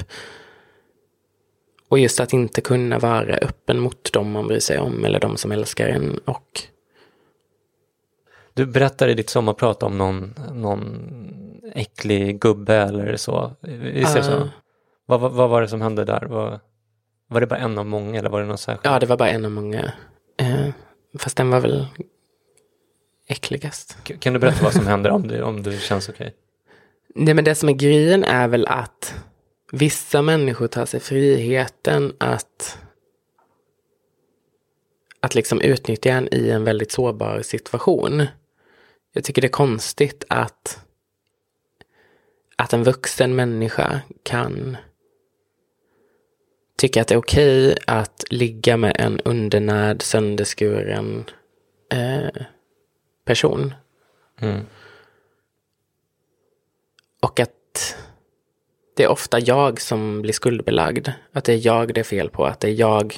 Och just att inte kunna vara öppen mot dem man bryr sig om eller de som älskar en och Du berättar i ditt sommarprat om någon, någon äcklig gubbe eller så. Visst är det så? Ah. Vad, vad, vad var det som hände där? Var, var det bara en av många eller var det något särskilt? ja, det var bara en av många. Eh, fast den var väl äckligast. Kan du berätta vad som händer om det, om det känns okej? Nej, men det som är grejen är väl att vissa människor tar sig friheten att att liksom utnyttja en i en väldigt sårbar situation. Jag tycker det är konstigt att att en vuxen människa kan tycka att det är okej att ligga med en undernärd, sönderskuren eh, person. Mm. Och att det är ofta jag som blir skuldbelagd. Att det är jag det är fel på. Att det är jag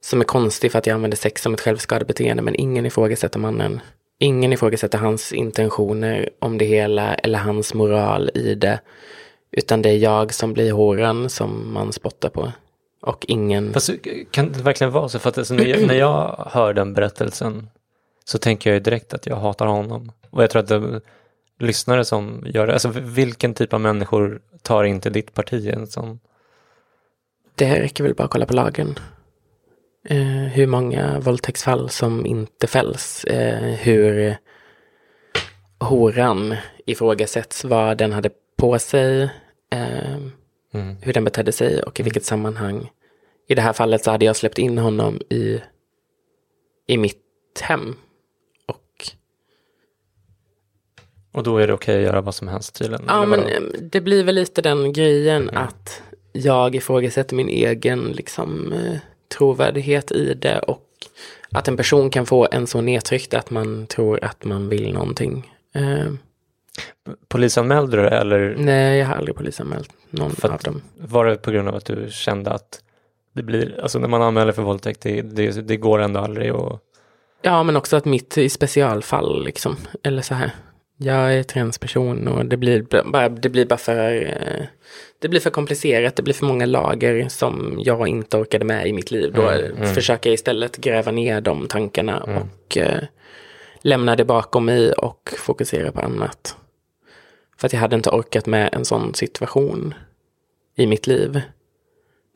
som är konstig för att jag använder sex som ett självskadebeteende. Men ingen ifrågasätter mannen. Ingen ifrågasätter hans intentioner om det hela eller hans moral i det. Utan det är jag som blir horan som man spottar på. Och ingen... Fast kan det verkligen vara så? För att alltså, när jag hör den berättelsen så tänker jag ju direkt att jag hatar honom. Och jag tror att det, lyssnare som gör det, alltså vilken typ av människor tar inte ditt parti en sån? Det räcker väl bara att kolla på lagen. Eh, hur många våldtäktsfall som inte fälls. Eh, hur horan ifrågasätts vad den hade på sig. Eh, Mm. hur den betedde sig och i vilket sammanhang. I det här fallet så hade jag släppt in honom i, i mitt hem. Och Och då är det okej att göra vad som helst tydligen? Ja, men eh, det blir väl lite den grejen att jag ifrågasätter min egen liksom, eh, trovärdighet i det och att en person kan få en så nedtryckt att man tror att man vill någonting. Eh, Polisanmälde du eller nej, jag har aldrig polisanmält någon För av att- dem. var det på grund av att du kände att det blir, alltså när man anmäler för våldtäkt, det, det, det går ändå aldrig och Ja, men också att mitt i specialfall liksom, eller så här. Jag är transperson och det blir bara, det blir bara för, eh, det blir för komplicerat, det blir för många lager som jag inte orkade med i mitt liv. Då Mm, mm. försöker jag istället gräva ner de tankarna och eh, lämna det bakom mig och fokusera på annat. För att jag hade inte orkat med en sån situation i mitt liv.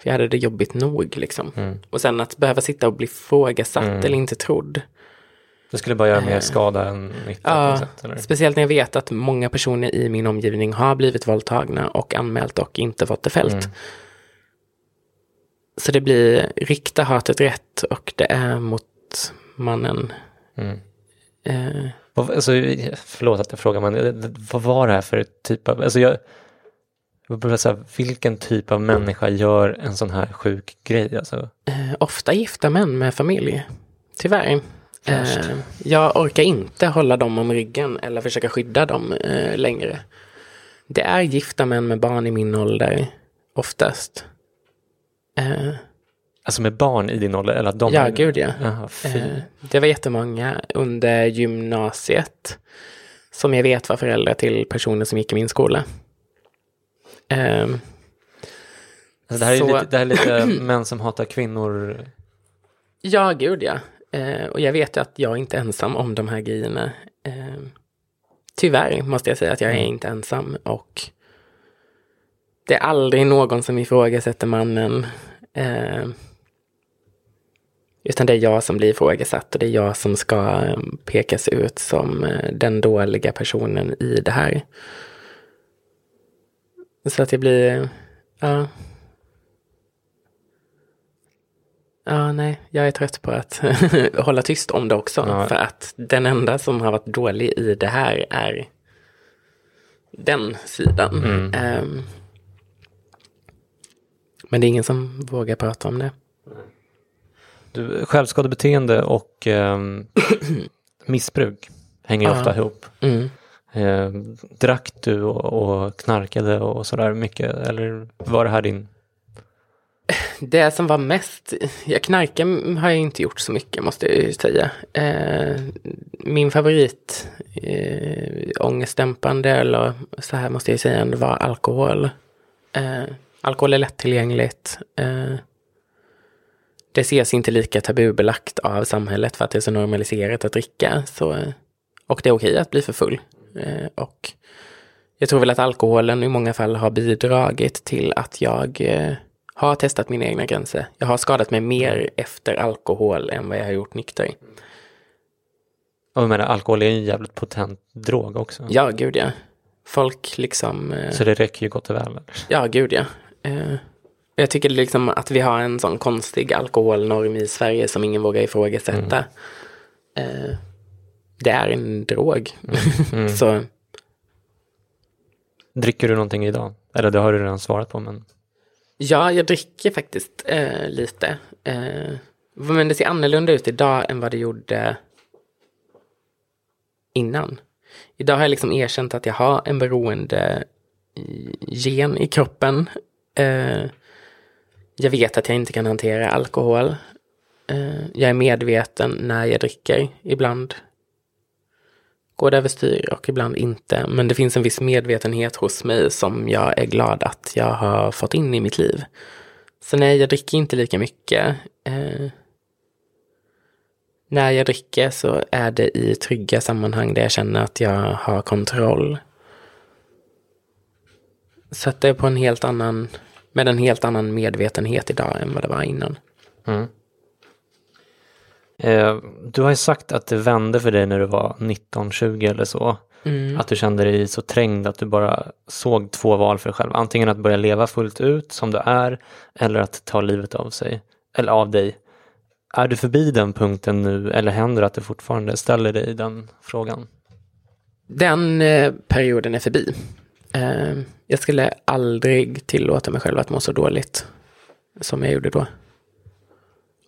För jag hade det jobbigt nog liksom. Mm. Och sen att behöva sitta och bli frågasatt Mm. eller inte trodd. Det skulle bara göra mer skada än nytta Ja, något sätt? Eller? speciellt när jag vet att många personer i min omgivning har blivit våldtagna och anmält och inte fått det fällt. Mm. Så det blir rikta hatet rätt och det är mot mannen. Mm. Eh, Alltså, förlåt att jag frågar, men det- vad var det här för typ av, alltså jag, så här, vilken typ av människa gör en sån här sjuk grej? Alltså? eh, ofta gifta män med familj. Tyvärr. Eh, jag orkar inte hålla dem om ryggen eller försöka skydda dem eh, längre. Det är gifta män med barn i min ålder, oftast. Eh, Alltså med barn i din ålder? Eller att de Ja, gud, ja. Jaha, fy. Eh, Det var jättemånga under gymnasiet som jag vet var föräldrar till personer som gick i min skola. Ehm, Alltså det här är så- lite, det här är lite [CLEARS THROAT] män som hatar kvinnor. Ja, gud ja. Eh, och jag vet ju att jag inte är ensam om de här grejerna. Eh, tyvärr måste jag säga att jag är inte ensam och det är aldrig någon som ifrågasätter mannen. Eh, utan det är jag som blir ifrågasatt och det är jag som ska eh, pekas ut som eh, den dåliga personen i det här. Så att det blir, ja. Ja, nej, jag är trött på att [LAUGHS] hålla tyst om det också. Ja. För att den enda som har varit dålig i det här är den sidan. Mm. Ehm, men det är ingen som vågar prata om det. Du, självskadebeteende och ehm, [CLEARS THROAT] missbruk hänger Ja. ofta ihop. Mm. Eh, drack du och, och knarkade och sådär mycket eller var det här din? Det som var mest, jag knarka har jag inte gjort så mycket måste jag ju säga. Eh, min favorit eh, ångestdämpande eller så här måste jag säga var alkohol. Eh, alkohol är lättillgängligt. Eh, det ses inte lika tabubelagt av samhället för att det är så normaliserat att dricka. Så, och det är okej att bli för full. Eh, och jag tror väl att alkoholen i många fall har bidragit till att jag eh, har testat mina egna gränser. Jag har skadat mig mer efter alkohol än vad jag har gjort nykter. Och jag menar, alkohol är ju en jävligt potent drog också. Ja, gud ja. Folk liksom... Eh, Så det räcker ju gott och väl. eller? ja, gud ja. Eh, jag tycker liksom att vi har en sån konstig alkoholnorm i Sverige som ingen vågar ifrågasätta. Eh, det är en drog. Mm. [LAUGHS] Så Dricker du någonting idag? Eller det har du redan svarat på men Ja, jag dricker faktiskt eh, lite. Eh, men det ser annorlunda ut idag än vad det gjorde innan. Idag har jag liksom erkänt att jag har en beroende eh, gen i kroppen. Eh, jag vet att jag inte kan hantera alkohol. Eh, jag är medveten när jag dricker. Ibland går det överstyr och ibland inte. Men det finns en viss medvetenhet hos mig som jag är glad att jag har fått in i mitt liv. Så nej, jag dricker inte lika mycket. Eh, när jag dricker så är det i trygga sammanhang där jag känner att jag har kontroll. Så att det är på en helt annan, med en helt annan medvetenhet idag än vad det var innan. Mm du har ju sagt att det vände för dig när du var 19-20 eller så. Att du kände dig så trängd att du bara såg två val för dig själv. Antingen att börja leva fullt ut som du är eller att ta livet av sig. Eller av dig. Är du förbi den punkten nu eller händer det att du fortfarande ställer dig den frågan? Den eh, perioden är förbi. Eh, jag skulle aldrig tillåta mig själv att må så dåligt som jag gjorde då.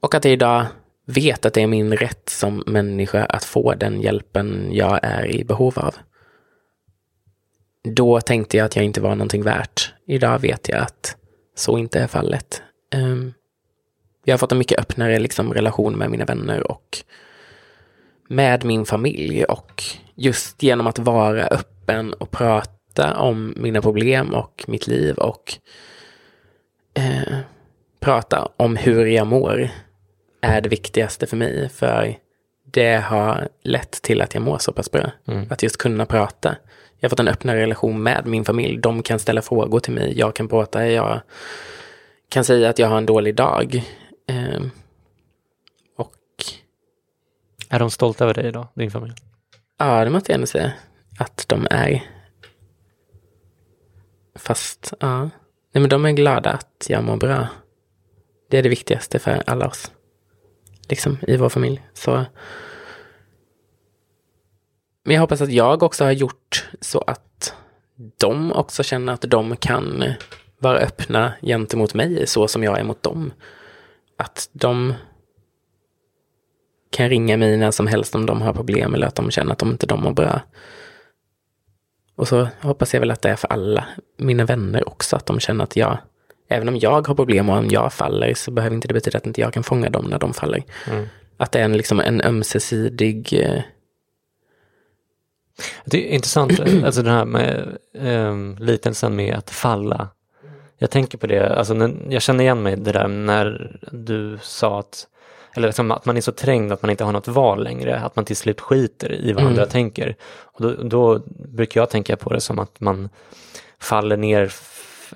Och att jag idag vet att det är min rätt som människa att få den hjälpen jag är i behov av. Då tänkte jag att jag inte var någonting värt. Idag vet jag att så inte är fallet. Ehm, jag har fått en mycket öppnare liksom, relation med mina vänner och med min familj och just genom att vara öppen och prata om mina problem och mitt liv och eh, prata om hur jag mår är det viktigaste för mig. För det har lett till att jag mår så pass bra. Att just kunna prata. Jag har fått en öppnare relation med min familj. De kan ställa frågor till mig. Jag kan prata. Jag kan säga att jag har en dålig dag. Eh, och Är de stolta över dig idag, din familj? Ja, det måste jag ändå säga att de är. Fast, ja. Nej, men de är glada att jag mår bra. Det är det viktigaste för alla oss. Liksom i vår familj. Så. Men jag hoppas att jag också har gjort så att de också känner att de kan vara öppna gentemot mig så som jag är mot dem. Att de kan ringa mig när som helst om de har problem eller att de känner att de inte de mår bra. Och så hoppas jag väl att det är för alla mina vänner också, att de känner att jag, även om jag har problem och om jag faller så behöver inte det betyda att inte jag kan fånga dem när de faller. Att det är en, liksom en ömsesidig, eh, Det är intressant, alltså den här med um, liknelsen med att falla. Jag tänker på det, alltså jag känner igen mig det där när du sa att, eller liksom att man är så trängd att man inte har något val längre, att man till slut skiter i vad andra tänker. Och då, då brukar jag tänka på det som att man faller ner,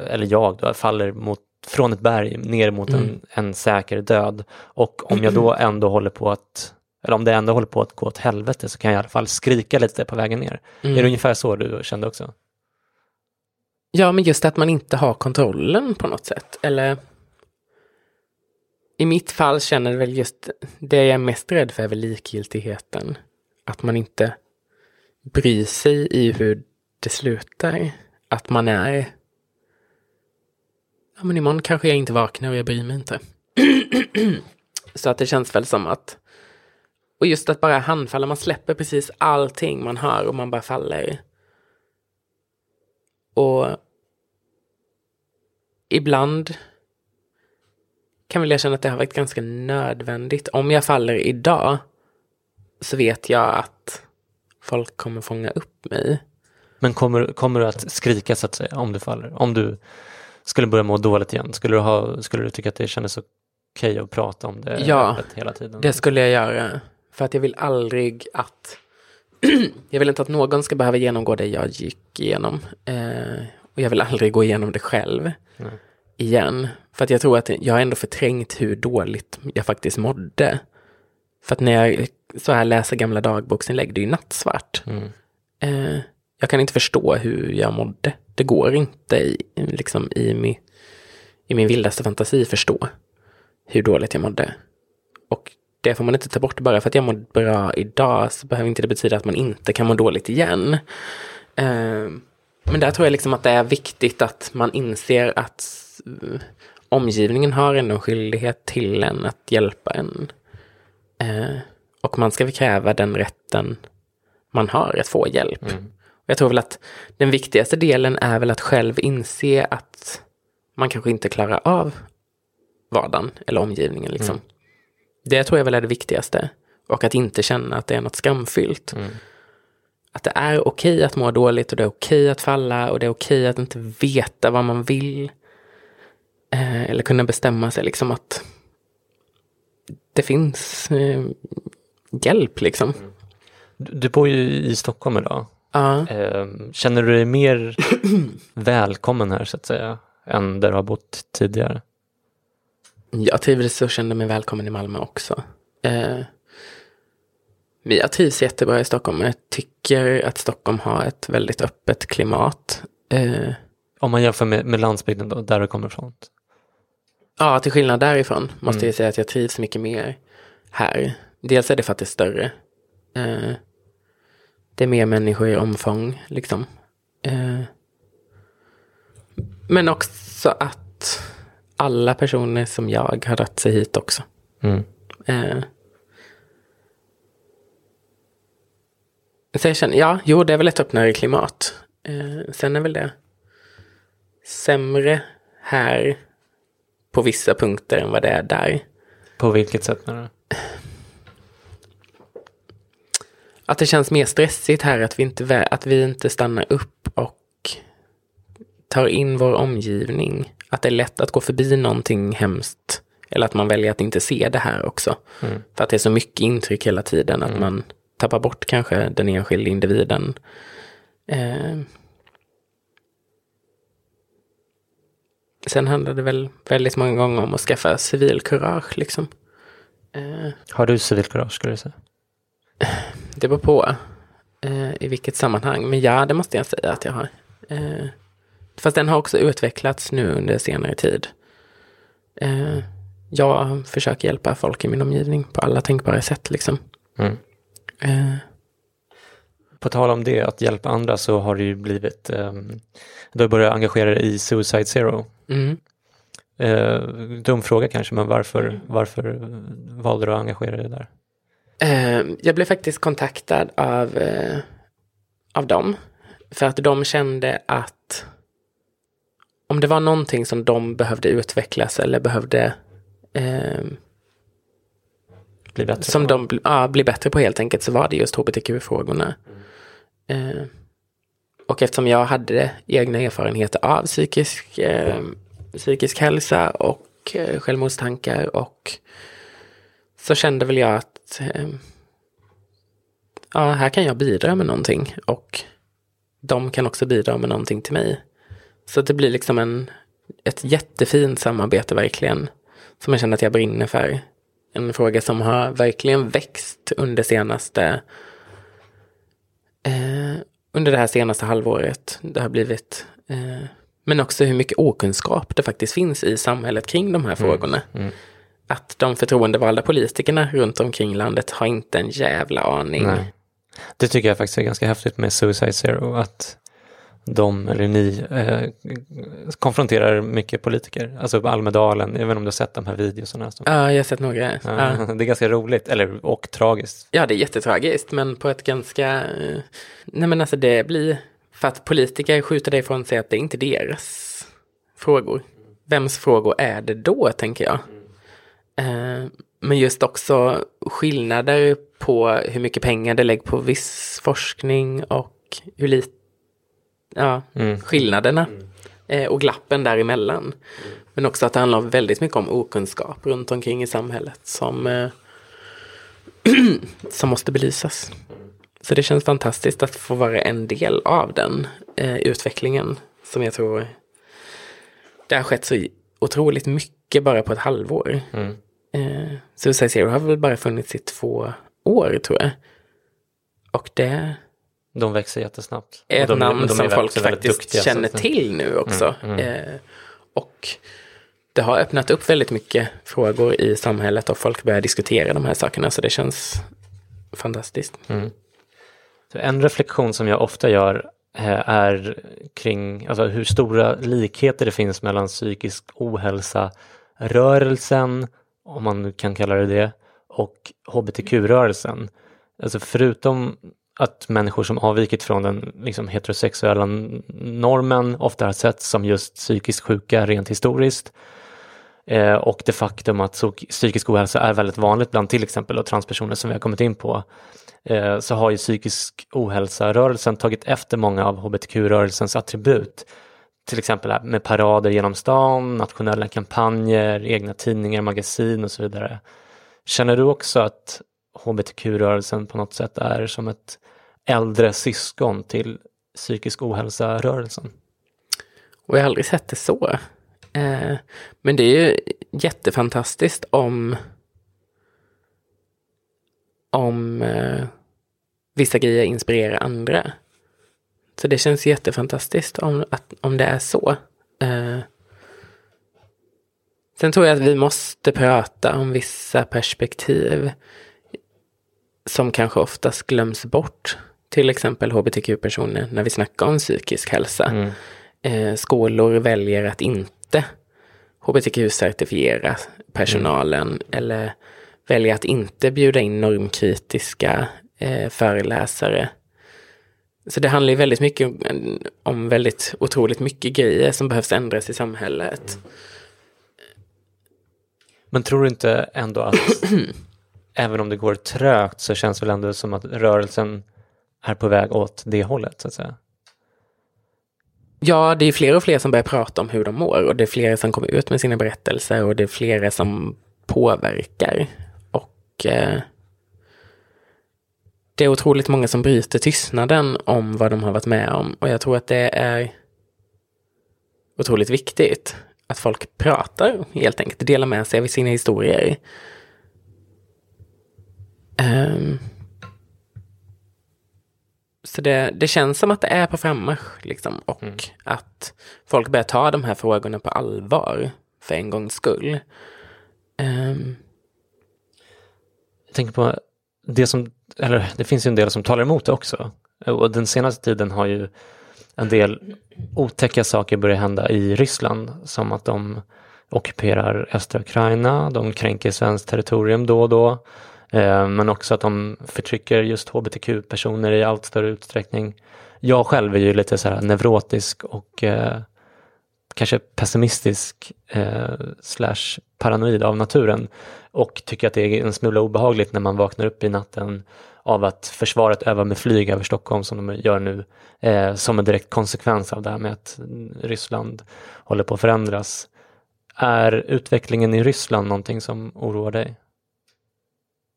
eller jag då, faller mot, från ett berg ner mot en, en säker död. Och om jag då ändå håller på att eller om det ändå håller på att gå åt helvete så kan jag i alla fall skrika lite på vägen ner. Är det ungefär så du kände också? ja men just att man inte har kontrollen på något sätt. Eller i mitt fall känner jag väl just, det jag är mest rädd för är väl likgiltigheten. Att man inte bryr sig i hur det slutar. Att man är... Ja, men imorgon kanske jag inte vaknar och jag bryr mig inte. [CLEARS THROAT] Så att det känns väl som att... Och just att bara handfalla, man släpper precis allting man har och man bara faller. Och ibland kan väl jag känna att det har varit ganska nödvändigt. Om jag faller idag så vet jag att folk kommer fånga upp mig. Men kommer, kommer du att skrika så att säga om du faller? Om du skulle börja må dåligt igen, skulle du, ha, skulle du tycka att det kändes okej okay att prata om det ja, hela tiden? det skulle jag göra. För att jag vill aldrig att [CLEARS THROAT] jag vill inte att någon ska behöva genomgå det jag gick igenom. Eh, och jag vill aldrig gå igenom det själv Nej. igen. För att jag tror att jag har ändå förträngt hur dåligt jag faktiskt mådde. För att när jag så här läser gamla dagboksinlägg, det är ju nattsvart. Mm. Eh, jag kan inte förstå hur jag mådde. Det går inte i, liksom, i, min, i min vildaste fantasi förstå hur dåligt jag mådde. Och det får man inte ta bort. Bara för att jag mår bra idag så behöver inte det betyda att man inte kan må dåligt igen. Ehm, men där tror jag liksom att det är viktigt att man inser att omgivningen har ändå en skyldighet till en att hjälpa en. Ehm, och man ska kräva den rätten man har att få hjälp. Mm. Jag tror väl att den viktigaste delen är väl att själv inse att man kanske inte klarar av vardagen eller omgivningen. Liksom. Mm. Det tror jag väl är det viktigaste. Och att inte känna att det är något skamfyllt. Mm. Att det är okej att må dåligt och det är okej att falla och det är okej att inte veta vad man vill. Eh, eller kunna bestämma sig liksom att det finns eh, hjälp liksom. Du, du bor ju i Stockholm idag. Eh, känner du dig mer välkommen här så att säga än där du har bott tidigare? Jag trivdes och kände mig välkommen i Malmö också. Eh, men jag trivs jättebra i Stockholm. Jag tycker att Stockholm har ett väldigt öppet klimat. Eh, Om man jämför med, med landsbygden då, där du kommer ifrån. ja, till skillnad därifrån måste Mm. jag säga att jag trivs mycket mer här. Dels är det för att det är större. Eh, det är mer människor i omfång, liksom. Eh, men också att alla personer som jag har dragit sig hit också. Mm. Eh. Så jag känner, ja, jo, det är väl ett öppnare klimat. Eh, sen är väl det sämre här på vissa punkter än vad det är där. På vilket sätt menar du? Att det känns mer stressigt här, att vi inte, att vi inte stannar upp och tar in vår omgivning. Att det är lätt att gå förbi någonting hemskt. Eller att man väljer att inte se det här också. Mm. För att det är så mycket intryck hela tiden att man tappar bort kanske den enskilda individen. Eh. Sen handlar det väl väldigt många gånger om att skaffa civilkurage liksom. Eh. Har du civilkurage skulle du säga? [LAUGHS] Det beror på eh, i vilket sammanhang. Men ja, det måste jag säga att jag har. Eh, fast den har också utvecklats nu under senare tid. Eh, jag försöker hjälpa folk i min omgivning på alla tänkbara sätt. Liksom. Mm. Eh, På tal om det, att hjälpa andra, så har du ju blivit, um, du har börjat engagera dig i Suicide Zero. mm. Eh, dum fråga kanske, men varför, varför valde du att engagera dig där? Eh, jag blev faktiskt kontaktad av, eh, av dem. För att de kände att om det var någonting som de behövde utvecklas eller behövde eh, Bli bättre? som på? de ja, blir bättre på helt enkelt så var det just hbtq-frågorna. Eh, och eftersom jag hade egna erfarenheter av psykisk, eh, psykisk hälsa och eh, självmordstankar och så kände väl jag att eh, ja, här kan jag bidra med någonting och de kan också bidra med någonting till mig. Så det blir liksom en, ett jättefint samarbete verkligen som jag känner att jag brinner för en fråga som har verkligen växt under senaste eh, under det här senaste halvåret. Det har blivit eh, men också hur mycket okunskap det faktiskt finns i samhället kring de här frågorna. mm. Att de förtroendevalda politikerna runt omkring landet har inte en jävla aning. Nej. Det tycker jag faktiskt är ganska häftigt med Suicide Zero, att de, eller ni, eh, konfronterar mycket politiker. Alltså Almedalen, inte om du har sett de här videorna. Ja, jag har sett några. ja, Ja. [LAUGHS] Det är ganska roligt, eller och tragiskt. Ja, det är jättetragiskt, men på ett ganska... eh, Nej, men alltså det blir... För att politiker skjuter det ifrån sig att det är inte deras frågor. Vems frågor är det då, tänker jag? Eh, Men just också skillnader på hur mycket pengar det lägger på viss forskning och hur lite... Ja, Mm. skillnaderna eh, och glappen däremellan. Men också att det handlar väldigt mycket om okunskap runt omkring i samhället som, eh, [CLEARS THROAT] som måste belysas. Så det känns fantastiskt att få vara en del av den eh, utvecklingen som jag tror det har skett så otroligt mycket bara på ett halvår. Mm. Eh, Suicide Zero har väl bara funnits i två år tror jag. Och det De växer jättesnabbt. ett de, namn de är som folk faktiskt duktiga, känner till nu också. Mm, mm. Eh, och det har öppnat upp väldigt mycket frågor i samhället och folk börjar diskutera de här sakerna så det känns fantastiskt. Mm. Så en reflektion som jag ofta gör eh, är kring alltså, hur stora likheter det finns mellan psykisk ohälsa, rörelsen, om man nu kan kalla det det, och hbtq-rörelsen. Alltså förutom att människor som avvikit från den liksom, heterosexuella normen ofta har setts som just psykiskt sjuka rent historiskt, eh, och det faktum att psykisk ohälsa är väldigt vanligt bland till exempel transpersoner som vi har kommit in på, eh, så har ju psykisk ohälsa-rörelsen tagit efter många av hbtq-rörelsens attribut. Till exempel med parader genom stan, nationella kampanjer, egna tidningar, magasin och så vidare. Känner du också att hbtq-rörelsen på något sätt är som ett äldre syskon till psykisk ohälsa-rörelsen? Och jag har aldrig sett det så. Eh, men det är ju jättefantastiskt om om eh, vissa grejer inspirerar andra. Så det känns jättefantastiskt om, att, om det är så. Eh, sen tror jag att vi måste prata om vissa perspektiv som kanske oftast glöms bort. Till exempel hbtq-personer när vi snackar om psykisk hälsa Mm. eh, skolor väljer att inte hbtq-certifiera personalen eller väljer att inte bjuda in normkritiska eh, föreläsare. Så det handlar ju väldigt mycket om, om väldigt otroligt mycket grejer som behövs ändras i samhället. Men tror du inte ändå att [CLEARS THROAT] även om det går trögt så känns väl ändå som att rörelsen är på väg åt det hållet så att säga? Ja, det är fler och fler som börjar prata om hur de mår och det är flera som kommer ut med sina berättelser och det är flera som påverkar. Och eh, det är otroligt många som bryter tystnaden om vad de har varit med om och jag tror att det är otroligt viktigt att folk pratar helt enkelt, delar med sig av sina historier. Ehm, så det, det känns som att det är på frammarsch liksom, och att folk börjar ta de här frågorna på allvar för en gångs skull. Ehm, Jag tänker på det som, eller det finns ju en del som talar emot det också. Och den senaste tiden har ju en del otäcka saker börjat hända i Ryssland, som att de ockuperar östra Ukraina, de kränker svenskt territorium då och då, eh, men också att de förtrycker just hbtq-personer i allt större utsträckning. Jag själv är ju lite så här neurotisk och eh, kanske pessimistisk eh, slash paranoid av naturen och tycker att det är en smula obehagligt när man vaknar upp i natten av att försvaret övar med flyg över Stockholm som de gör nu eh, som en direkt konsekvens av det här med att Ryssland håller på att förändras. Är utvecklingen i Ryssland någonting som oroar dig?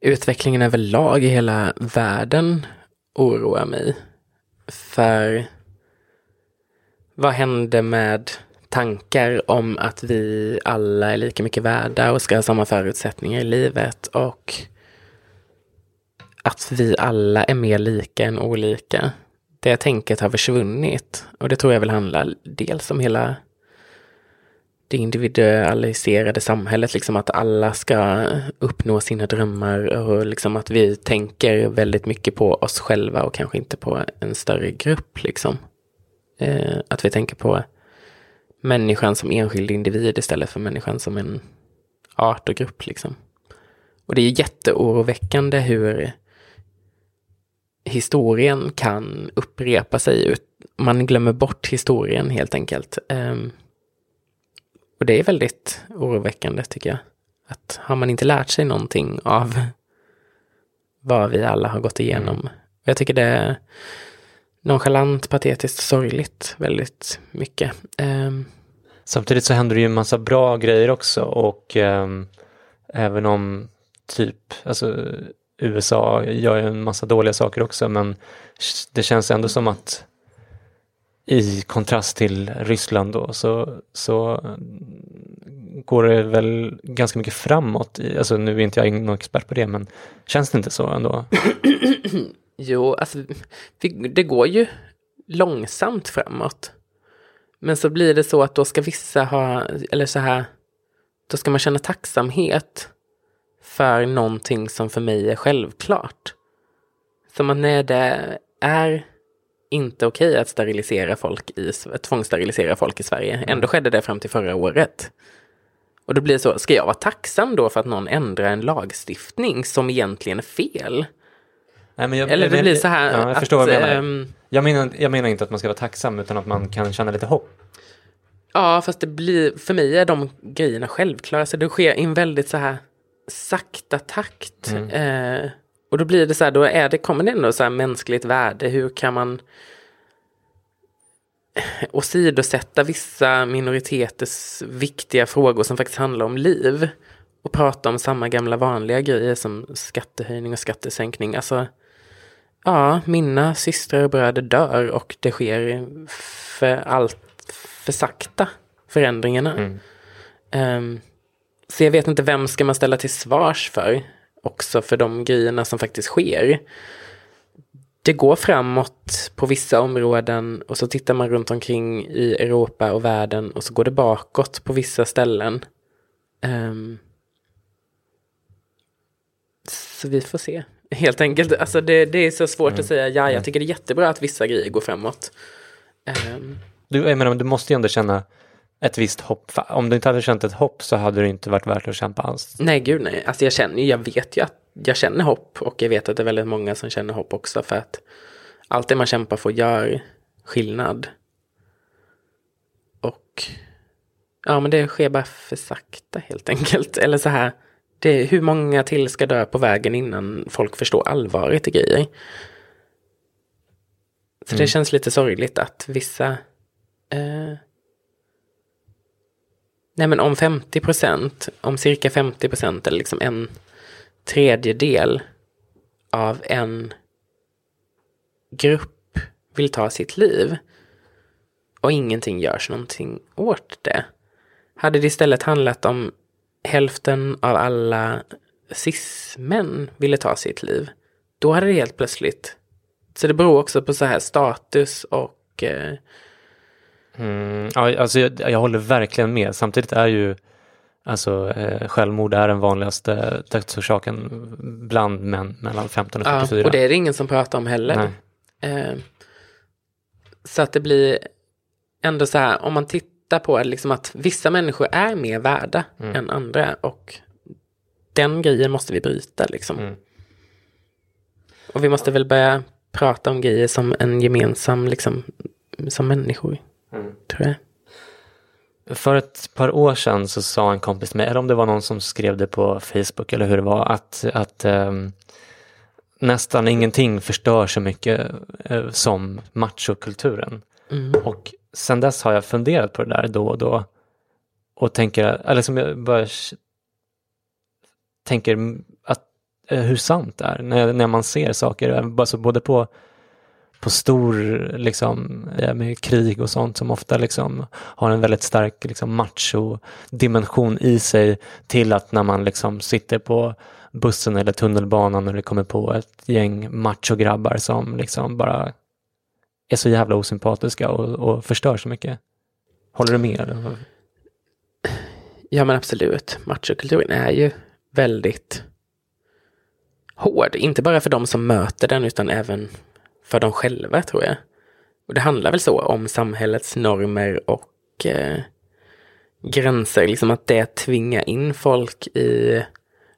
utvecklingen överlag i hela världen oroar mig. För vad händer med tankar om att vi alla är lika mycket värda och ska ha samma förutsättningar i livet och att vi alla är mer lika än olika. Det tänket har försvunnit och det tror jag väl handlar dels om hela det individualiserade samhället, liksom att alla ska uppnå sina drömmar och liksom att vi tänker väldigt mycket på oss själva och kanske inte på en större grupp liksom. Eh, att vi tänker på människan som enskild individ istället för människan som en art och grupp. Liksom. Och det är jätteoroväckande hur historien kan upprepa sig. Man glömmer bort historien helt enkelt. Um, och det är väldigt oroväckande tycker jag. Att har man inte lärt sig någonting av vad vi alla har gått igenom. Mm. Jag tycker det är nonchalant, patetiskt, sorgligt väldigt mycket. Um, Samtidigt så händer det ju en massa bra grejer också och um, även om typ, alltså USA gör ju en massa dåliga saker också men det känns ändå som att i kontrast till Ryssland då så, så går det väl ganska mycket framåt. I, alltså nu är inte jag någon expert på det men känns det inte så ändå? [CLEARS THROAT] [CLEARS THROAT] jo, alltså det går ju långsamt framåt. Men så blir det så att då ska vissa ha, eller så här, då ska man känna tacksamhet för någonting som för mig är självklart. Som att när det är inte okej att sterilisera folk i, tvångssterilisera folk i Sverige. Mm. Ändå skedde det fram till förra året. Och det blir så, ska jag vara tacksam då för att någon ändrar en lagstiftning som egentligen är fel? Nej, jag, Eller det blir så här. Ja, jag att, förstår vad du menar. Ähm, jag menar. Jag menar inte att man ska vara tacksam utan att man kan känna lite hopp. Ja, fast det blir, för mig är de grejerna självklara. Så det sker i en väldigt så här sakta takt. Mm. Eh, och då blir det så här, då är det, kommer det ändå så här mänskligt värde. Hur kan man åsidosätta vissa minoriteters viktiga frågor som faktiskt handlar om liv och prata om samma gamla vanliga grejer som skattehöjning och skattesänkning. Alltså, ja, mina systrar och bröder dör och det sker för allt för sakta, förändringarna. Mm. Um, så jag vet inte vem ska man ställa till svars för, också för de grejerna som faktiskt sker. Det går framåt på vissa områden och så tittar man runt omkring i Europa och världen och så går det bakåt på vissa ställen. Um, så vi får se. Helt enkelt. Alltså det, det är så svårt mm. att säga, ja, jag mm. tycker det är jättebra att vissa grejer går framåt. Um, du, jag menar, du måste ju ändå känna ett visst hopp. Om du inte hade känt ett hopp så hade det inte varit värt att kämpa alls. Nej, gud nej. Alltså jag känner jag vet ju att jag känner hopp och jag vet att det är väldigt många som känner hopp också för att allt det man kämpar för gör skillnad. Och ja, men det sker bara för sakta helt enkelt. Eller så här, det, hur många till ska dö på vägen innan folk förstår allvaret i grejer? Så mm. det känns lite sorgligt att vissa eh, Nej men om 50 procent, om cirka 50 procent eller liksom en tredjedel av en grupp vill ta sitt liv och ingenting görs någonting åt det. Hade det istället handlat om hälften av alla cis-män ville ta sitt liv, då hade det helt plötsligt... Så det beror också på så här status och eh, Mm, alltså jag, jag, håller verkligen med. Samtidigt är ju alltså, eh, självmord är den vanligaste dödsorsaken bland män mellan 15 och 44. Ja, och det är det ingen som pratar om heller. Eh, så att det blir ändå så här, om man tittar på liksom att vissa människor är mer värda mm. än andra och den grejen måste vi bryta liksom. Mm. Och vi måste väl börja prata om grejer som en gemensam, liksom, som människor. Mm. Tror jag. För ett par år sedan så sa en kompis till mig, eller om det var någon som skrev det på Facebook eller hur det var, att, att um, nästan ingenting förstör så mycket uh, som machokulturen. Mm. Och sen dess har jag funderat på det där då och då. Och tänker, eller som jag bara tänker att, eh, hur sant det är när, när man ser saker, eh, alltså både på på stor, liksom, eh, med krig och sånt som ofta liksom har en väldigt stark liksom, macho-dimension i sig till att när man liksom sitter på bussen eller tunnelbanan och det kommer på ett gäng macho-grabbar som liksom bara är så jävla osympatiska och, och förstör så mycket. Håller du med? Eller? Ja men absolut. Machokulturen är ju väldigt hård. Inte bara för de som möter den utan även för dem själva tror jag. Och det handlar väl så om samhällets normer och eh, gränser, liksom att det tvingar in folk i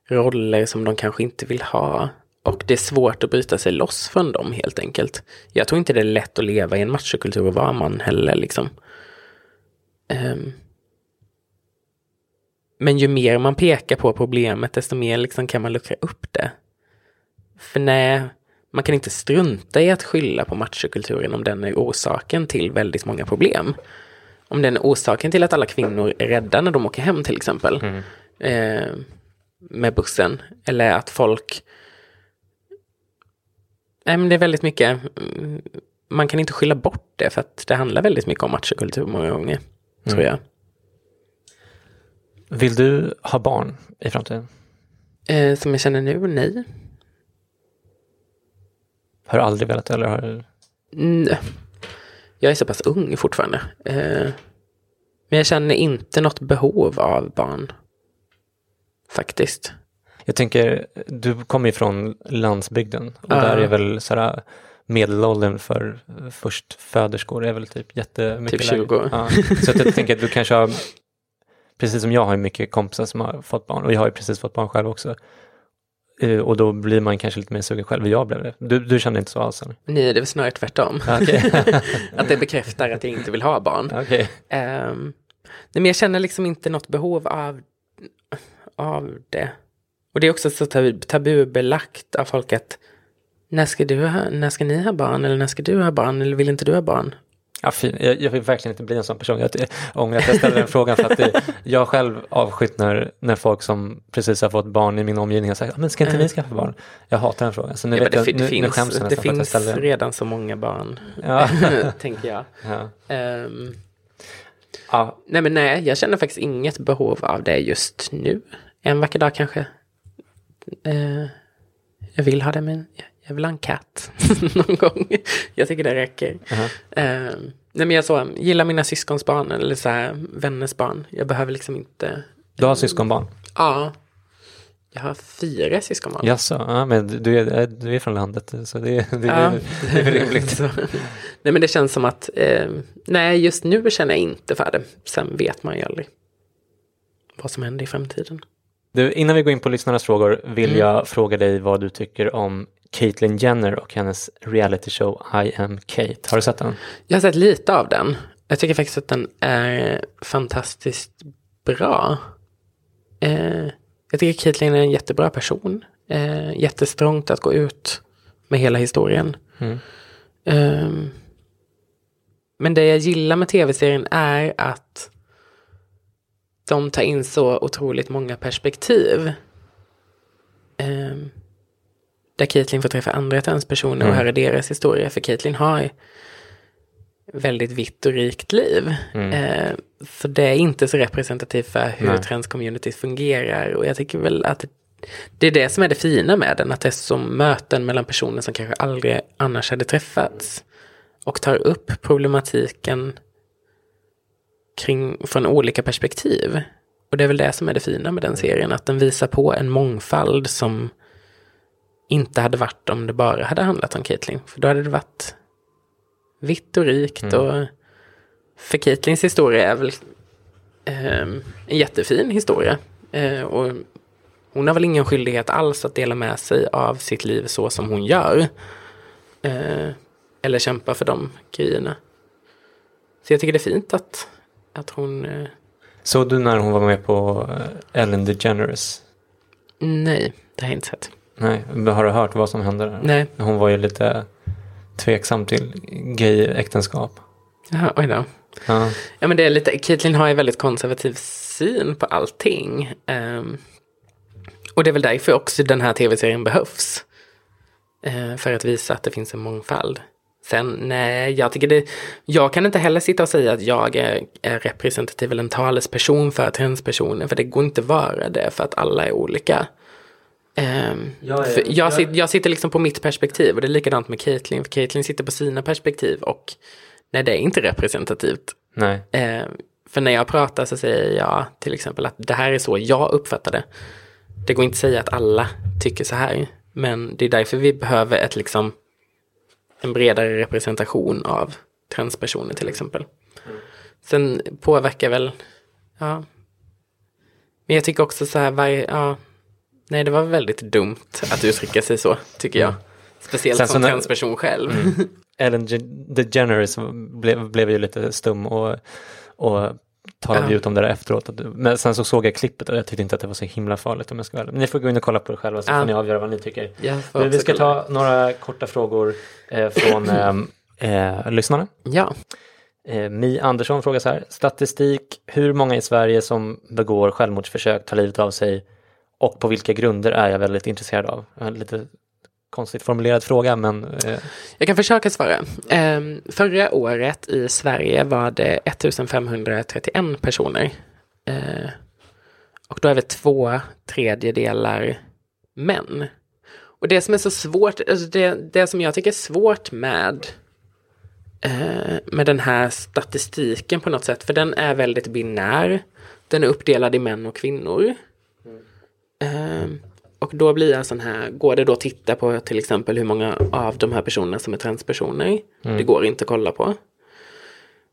roller som de kanske inte vill ha. Och det är svårt att bryta sig loss från dem helt enkelt. Jag tror inte det är lätt att leva i en machokultur och vara man heller liksom. Um, men ju mer man pekar på problemet, desto mer liksom kan man luckra upp det. För nej, man kan inte strunta i att skylla på machokulturen om den är orsaken till väldigt många problem. Om den är orsaken till att alla kvinnor är rädda när de åker hem till exempel. Mm. Eh, med bussen. Eller att folk... Nej, men det är väldigt mycket... Mm, man kan inte skylla bort det för att det handlar väldigt mycket om machokultur många gånger. Mm. Tror jag. Vill du ha barn i framtiden? Eh, som jag känner nu, nej. Har du aldrig velat eller har? Nej. Jag är så pass ung fortfarande. Eh, men jag känner inte något behov av barn. Faktiskt. Jag tänker, du kommer ju från landsbygden och där är väl sådär medelåldern för förstföderskor är väl typ jättemycket Typ 20. Ja. Så jag tänker att du kanske har, precis som jag har mycket kompisar som har fått barn och jag har ju precis fått barn själv också. Eh, och då blir man kanske lite mer sugen själv. Jag blev det. Du, du kände inte så alls? Eller? Nej, det är snarare tvärtom. Okay. [LAUGHS] att det bekräftar att jag inte vill ha barn. Okay. Um, nej, men jag känner liksom inte något behov av, av det. Och det är också så tabubelagt av folk att när ska, du ha, när ska ni ha barn eller när ska du ha barn eller vill inte du ha barn? Ja, fin. Jag, jag vill verkligen inte bli en sån person. Jag ångrar att jag ställde den frågan för att det, jag själv avskytt när, när folk som precis har fått barn i min omgivning har sagt men ska inte ni skaffa barn? Jag hatar den frågan. Så nu, ja, vet det, jag, nu, finns, nu skäms det finns redan så många barn, ja. [LAUGHS] tänker jag. Ja. Um, ja. Nej men nej, jag känner faktiskt inget behov av det just nu. En vacker dag kanske. Uh, jag vill ha det men jag vill ha en katt [LAUGHS] någon gång. jag tycker det räcker. Uh -huh. uh, nej men jag så, gillar mina syskons barn eller så här, vänners barn. Jag behöver liksom inte. Du har syskonbarn? Ja. Jag har fyra syskonbarn. Jaså, ja, men du är, du är från landet så det, det, ja. det, är rimligt. [LAUGHS] nej men det känns som att, eh, nej just nu känner jag inte för det. Sen vet man ju aldrig vad som händer i framtiden. Du, innan vi går in på lyssnarnas frågor vill mm. jag fråga dig vad du tycker om Caitlyn Jenner och hennes reality show I am Kate. Har du sett den? Jag har sett lite av den. Jag tycker faktiskt att den är fantastiskt bra. Eh, jag tycker Caitlyn är en jättebra person. Eh, jättestrångt att gå ut med hela historien. Mm. Eh, men det jag gillar med tv-serien är att de tar in så otroligt många perspektiv. Um, där Caitlyn får träffa andra transpersoner mm. och höra deras historia. För Caitlyn har väldigt vitt och rikt liv. Mm. Eh, så det är inte så representativt för hur transcommunities fungerar. Och jag tycker väl att det är det som är det fina med den. Att det är som möten mellan personer som kanske aldrig annars hade träffats. Och tar upp problematiken kring, från olika perspektiv. Och det är väl det som är det fina med den serien. Att den visar på en mångfald som inte hade varit om det bara hade handlat om Caitlyn. För då hade det varit vitt och rikt. Mm. Och för Caitlyns historia är väl eh, en jättefin historia. Eh, och hon har väl ingen skyldighet alls att dela med sig av sitt liv så som hon gör. Eh, eller kämpa för de grejerna. Så jag tycker det är fint att, att hon... Eh... Såg du när hon var med på eh, Ellen DeGeneres? Nej, det har jag inte sett. Nej, har du hört vad som hände där? Nej. Hon var ju lite tveksam till gay-äktenskap. Ja, oj då. Ja. ja, men det är lite, Caitlyn har ju väldigt konservativ syn på allting. Um, och det är väl därför också den här tv-serien behövs. Uh, för att visa att det finns en mångfald. Sen, nej, jag tycker det, jag kan inte heller sitta och säga att jag är, är representativ eller en talesperson för transpersoner, för det går inte att vara det, för att alla är olika. Um, jag, är, jag, jag, sitter, jag, sitter liksom på mitt perspektiv och det är likadant med Caitlyn. För Caitlyn sitter på sina perspektiv och nej, det är inte representativt. Nej. Uh, för när jag pratar så säger jag till exempel att det här är så jag uppfattar det. Det går inte att säga att alla tycker så här. Men det är därför vi behöver ett liksom en bredare representation av transpersoner till exempel. Sen påverkar väl, ja. Men jag tycker också så här, varje, ja. Nej, det var väldigt dumt att uttrycka sig så, tycker jag. Speciellt Sen som transperson själv. Ellen Ge- DeGeneres blev, blev ju lite stum och, och talade ju ut om det där efteråt. Men sen så såg jag klippet och jag tyckte inte att det var så himla farligt om jag ska vara. Men ni får gå in och kolla på det själva så Ja. får ni avgöra vad ni tycker. Får Vi, vi ska ta några korta frågor eh, från [CLEARS THROAT] eh, eh, lyssnarna. Ja, Eh, Mi Andersson frågar så här. Statistik, hur många i Sverige som begår självmordsförsök, tar livet av sig och på vilka grunder är jag väldigt intresserad av? Lite konstigt formulerad fråga men eh, jag kan försöka svara. Ehm, förra året i Sverige var det 1531 personer. Eh, och då är vi två tredjedelar män. Och det som är så svårt, alltså det, det som jag tycker är svårt med eh, med den här statistiken på något sätt, för den är väldigt binär. Den är uppdelad i män och kvinnor. Eh, och då blir jag sån här, går det då att titta på till exempel hur många av de här personerna som är transpersoner? Det går inte att kolla på.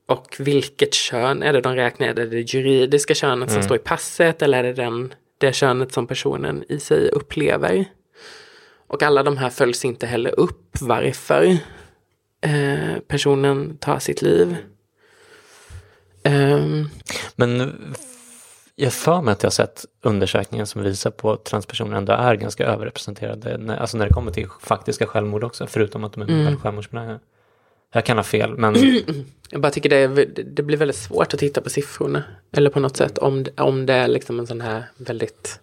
Och vilket kön är det de räknar? Är det det juridiska könet som står i passet eller är det den, det könet som personen i sig upplever? Och alla de här följs inte heller upp varför eh, personen tar sitt liv. Ehm, Men jag för mig att jag har sett undersökningar som visar på att transpersoner ändå är ganska överrepresenterade, när, alltså när det kommer till faktiska självmord också, förutom att de är mm. självmordsbenägna. Jag kan ha fel, men [CLEARS THROAT] Jag bara tycker det, är, det blir väldigt svårt att titta på siffrorna. Eller på något sätt om, om det är liksom en sån här väldigt...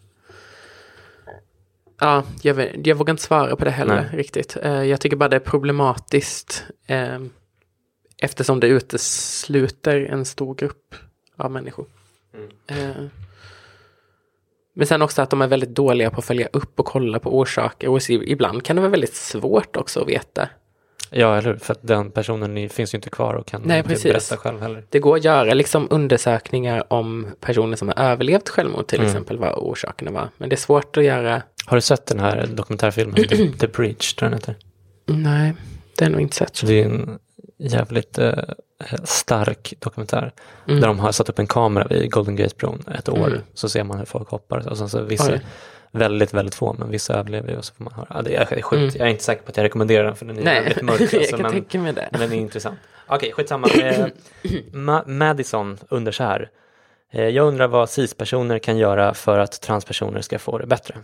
Ja, jag, vet- jag vågar inte svara på det heller Nej. riktigt. Eh, Jag tycker bara det är problematiskt. eh, Eftersom det utesluter en stor grupp av människor. Eh, Men sen också att de är väldigt dåliga på att följa upp och kolla på orsaker. Och ibland kan det vara väldigt svårt också att veta. ja, eller hur? För att den personen finns ju inte kvar och kan Nej, inte precis. berätta själv heller. Det går att göra liksom undersökningar om personer som har överlevt självmord till Mm. exempel, vad orsakerna var. Men det är svårt att göra. Har du sett den här dokumentärfilmen, [CLEARS THROAT] The, The Breach, tror jag den heter? Nej, det är nog inte sett. Det är en jävligt eh, stark dokumentär. Mm. Där de har satt upp en kamera vid Golden Gate-bron ett år. Mm. Så ser man hur folk hoppar. Och sen så vissa, Oj. väldigt, väldigt få, men vissa överlever ju och så får man höra. Ja, det är sjukt. Mm. Jag är inte säker på att jag rekommenderar den för den är Nej, jävligt [LAUGHS] mörk. jag Alltså, kan men, tänka mig det. men den är intressant. Okej, skitsamma. [CLEARS THROAT] Eh, Ma- Madison undrar så här. Eh, jag undrar vad cis-personer kan göra för att transpersoner ska få det bättre.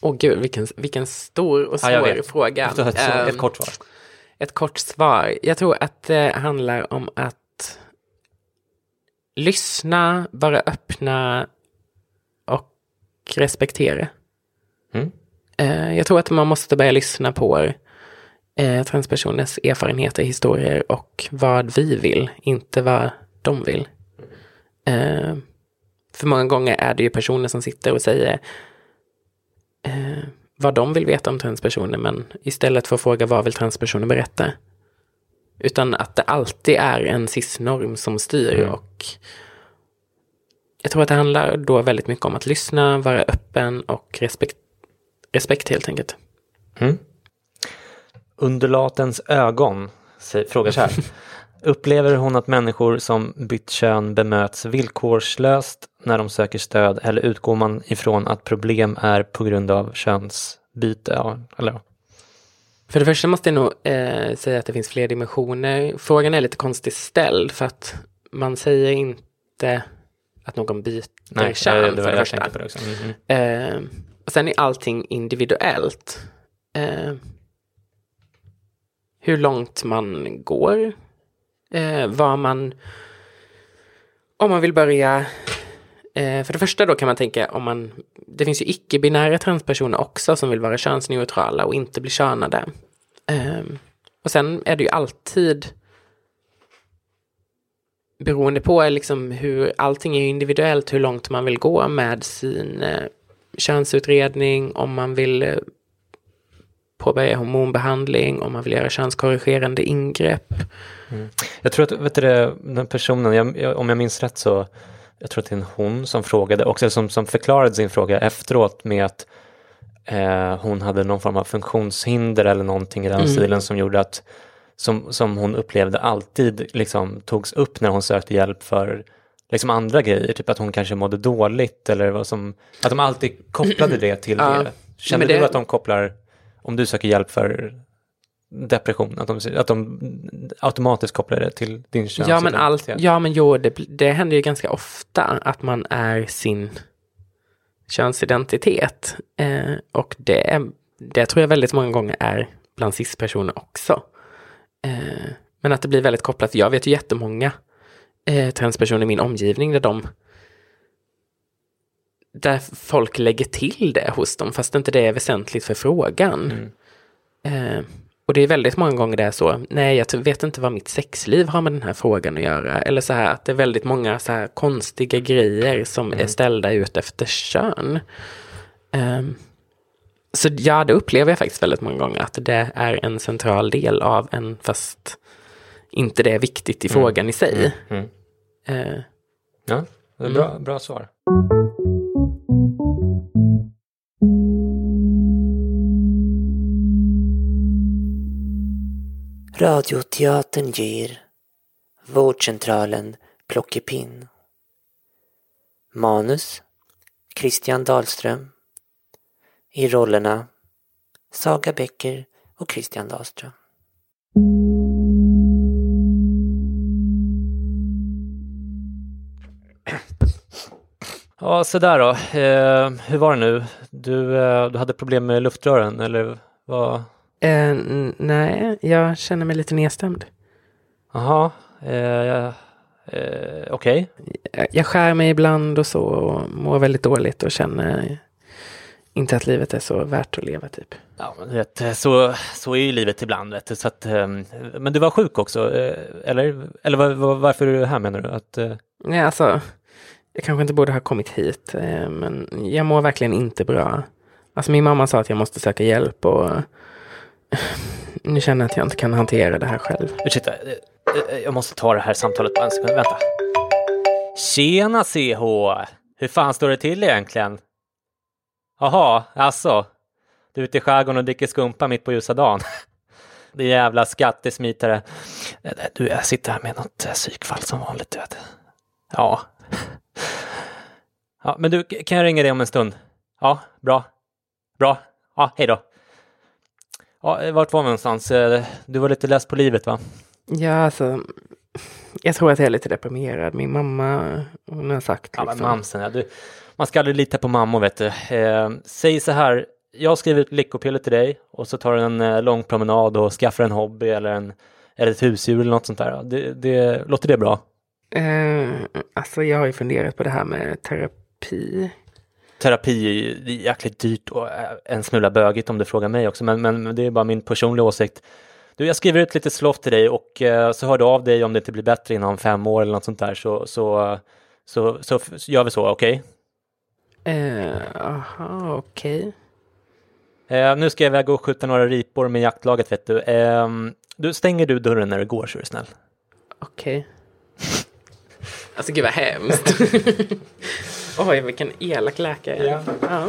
Åh gud, vilken, vilken stor och Ja, jag svår vet. fråga. Ett, ett, Ehm, ett kort svar. Ett kort svar. Jag tror att det handlar om att lyssna, vara öppna och respektera. Mm. Eh, Jag tror att man måste börja lyssna på eh, transpersoners erfarenheter, historier och vad vi vill, inte vad de vill. Eh, för många gånger är det ju personer som sitter och säger vad de vill veta om transpersoner, men istället för att fråga vad vill transpersoner berätta? Utan att det alltid är en cis-norm som styr Mm. och jag tror att det handlar då väldigt mycket om att lyssna, vara öppen och respekt, respekt helt enkelt. Mm. Undulatens ögon frågar så här. [LAUGHS] Upplever hon att människor som bytt kön bemöts villkorslöst när de söker stöd eller utgår man ifrån att problem är på grund av könsbyte? Ja, eller. För det första måste jag nog eh, säga att det finns fler dimensioner. Frågan är lite konstigt ställd för att man säger inte att någon byter Nej, kön det för var, det första. på det också. Mm, mm. Eh, och sen är allting individuellt. Eh, hur långt man går. Eh, vad man... Om man vill börja... Eh, för det första då kan man tänka om man... Det finns ju icke-binära transpersoner också som vill vara könsneutrala och inte bli könade. Eh, och sen är det ju alltid beroende på liksom hur allting är ju individuellt hur långt man vill gå med sin eh, könsutredning, om man vill eh, påbörja hormonbehandling, om man vill göra könskorrigerande ingrepp. Jag tror att vet du, den personen, jag, jag, om jag minns rätt så, jag tror att det är en hon som frågade, också som, som förklarade sin fråga efteråt med att eh, hon hade någon form av funktionshinder eller någonting i den Mm. stilen som gjorde att som, som hon upplevde alltid liksom togs upp när hon sökte hjälp för liksom andra grejer, typ att hon kanske mådde dåligt eller vad som, att de alltid kopplade det till Ja, det. Känner det- du att de kopplar, om du söker hjälp för depression, att de, att de automatiskt kopplar det till din Ja men, allt, könsidentitet? ja men jo, det, det händer ju ganska ofta att man är sin könsidentitet. Eh, och det, är- det tror jag väldigt många gånger är bland cis-personer också. Eh, men att det blir väldigt kopplat. Jag vet ju jättemånga eh, transpersoner i min omgivning där de där folk lägger till det hos dem fast inte det är väsentligt för frågan. Mm. Eh, och det är väldigt många gånger det är så, nej jag vet inte vad mitt sexliv har med den här frågan att göra. Eller så här att det är väldigt många så här konstiga grejer som är ställda ut efter kön. Ehm, så ja, det upplever jag faktiskt väldigt många gånger, att det är en central del av en, fast inte det är viktigt i frågan i sig. Mm. Eh, Ja, det är bra, bra svar. Radioteatern ger Vårdcentralen Plockepinn. Manus Christian Dahlström. I rollerna Saga Bäcker och Christian Dahlström. Ja, så där då. Eh, hur var det nu? Du, eh, du hade problem med luftrören eller vad? Eh, nej, jag känner mig lite nedstämd. Jaha, eh, eh, okej. Jag- Jag skär mig ibland och så och mår väldigt dåligt och känner inte att livet är så värt att leva typ. Ja, men vet, så, så är ju livet ibland. Vet du, så att, eh, men du var sjuk också, eh, eller? Eller var, var, varför är du här menar du? Att, Nej, alltså, jag kanske inte borde ha kommit hit, men jag mår verkligen inte bra. Alltså min mamma sa att jag måste söka hjälp och nu känner jag att jag inte kan hantera det här själv. ursäkta, eh, eh, jag måste ta det här samtalet på en sekund. Vänta. Tjena CH! Hur fan står det till egentligen? Jaha, alltså. Du är ute i skärgården och dricker skumpa mitt på ljusa dagen. [LAUGHS] Det jävla skattesmitare. Eh, du, jag sitter här med något psykfall som vanligt, du vet. Ja. [LAUGHS] Ja, men du, kan jag ringa dig om en stund? Ja, bra. Bra. Ja, hej då. Ja, eh, vart var vi någonstans? Eh, Du var lite less på livet, va? Ja, alltså, jag tror att jag är lite deprimerad. Min mamma, hon har sagt Ja, men liksom, mamsen, ja. Du, man ska aldrig lita på mammor, vet du. Eh, säg så här, jag skriver ut lyckopiller till dig och så tar du en eh, lång promenad och skaffar en hobby eller, en, eller ett husdjur eller något sånt där. Det, det, låter det bra? eh, alltså jag har ju funderat på det här med terapi. Terapi är jäkligt dyrt och en smula bögigt om du frågar mig också, men, men det är bara min personliga åsikt. Du, jag skriver ut lite slott till dig och eh, så hör du av dig om det inte blir bättre inom fem år eller något sånt där, så, så, så, så, så gör vi så, okej? Eh, Aha, okej. Eh, nu ska jag iväg och skjuta några ripor med jaktlaget, vet du. Eh, du stänger du dörren när du går, så är du snäll. Okej. Alltså gud vad hemskt. [LAUGHS] Oj, vilken elak läkare. Ja. Ja.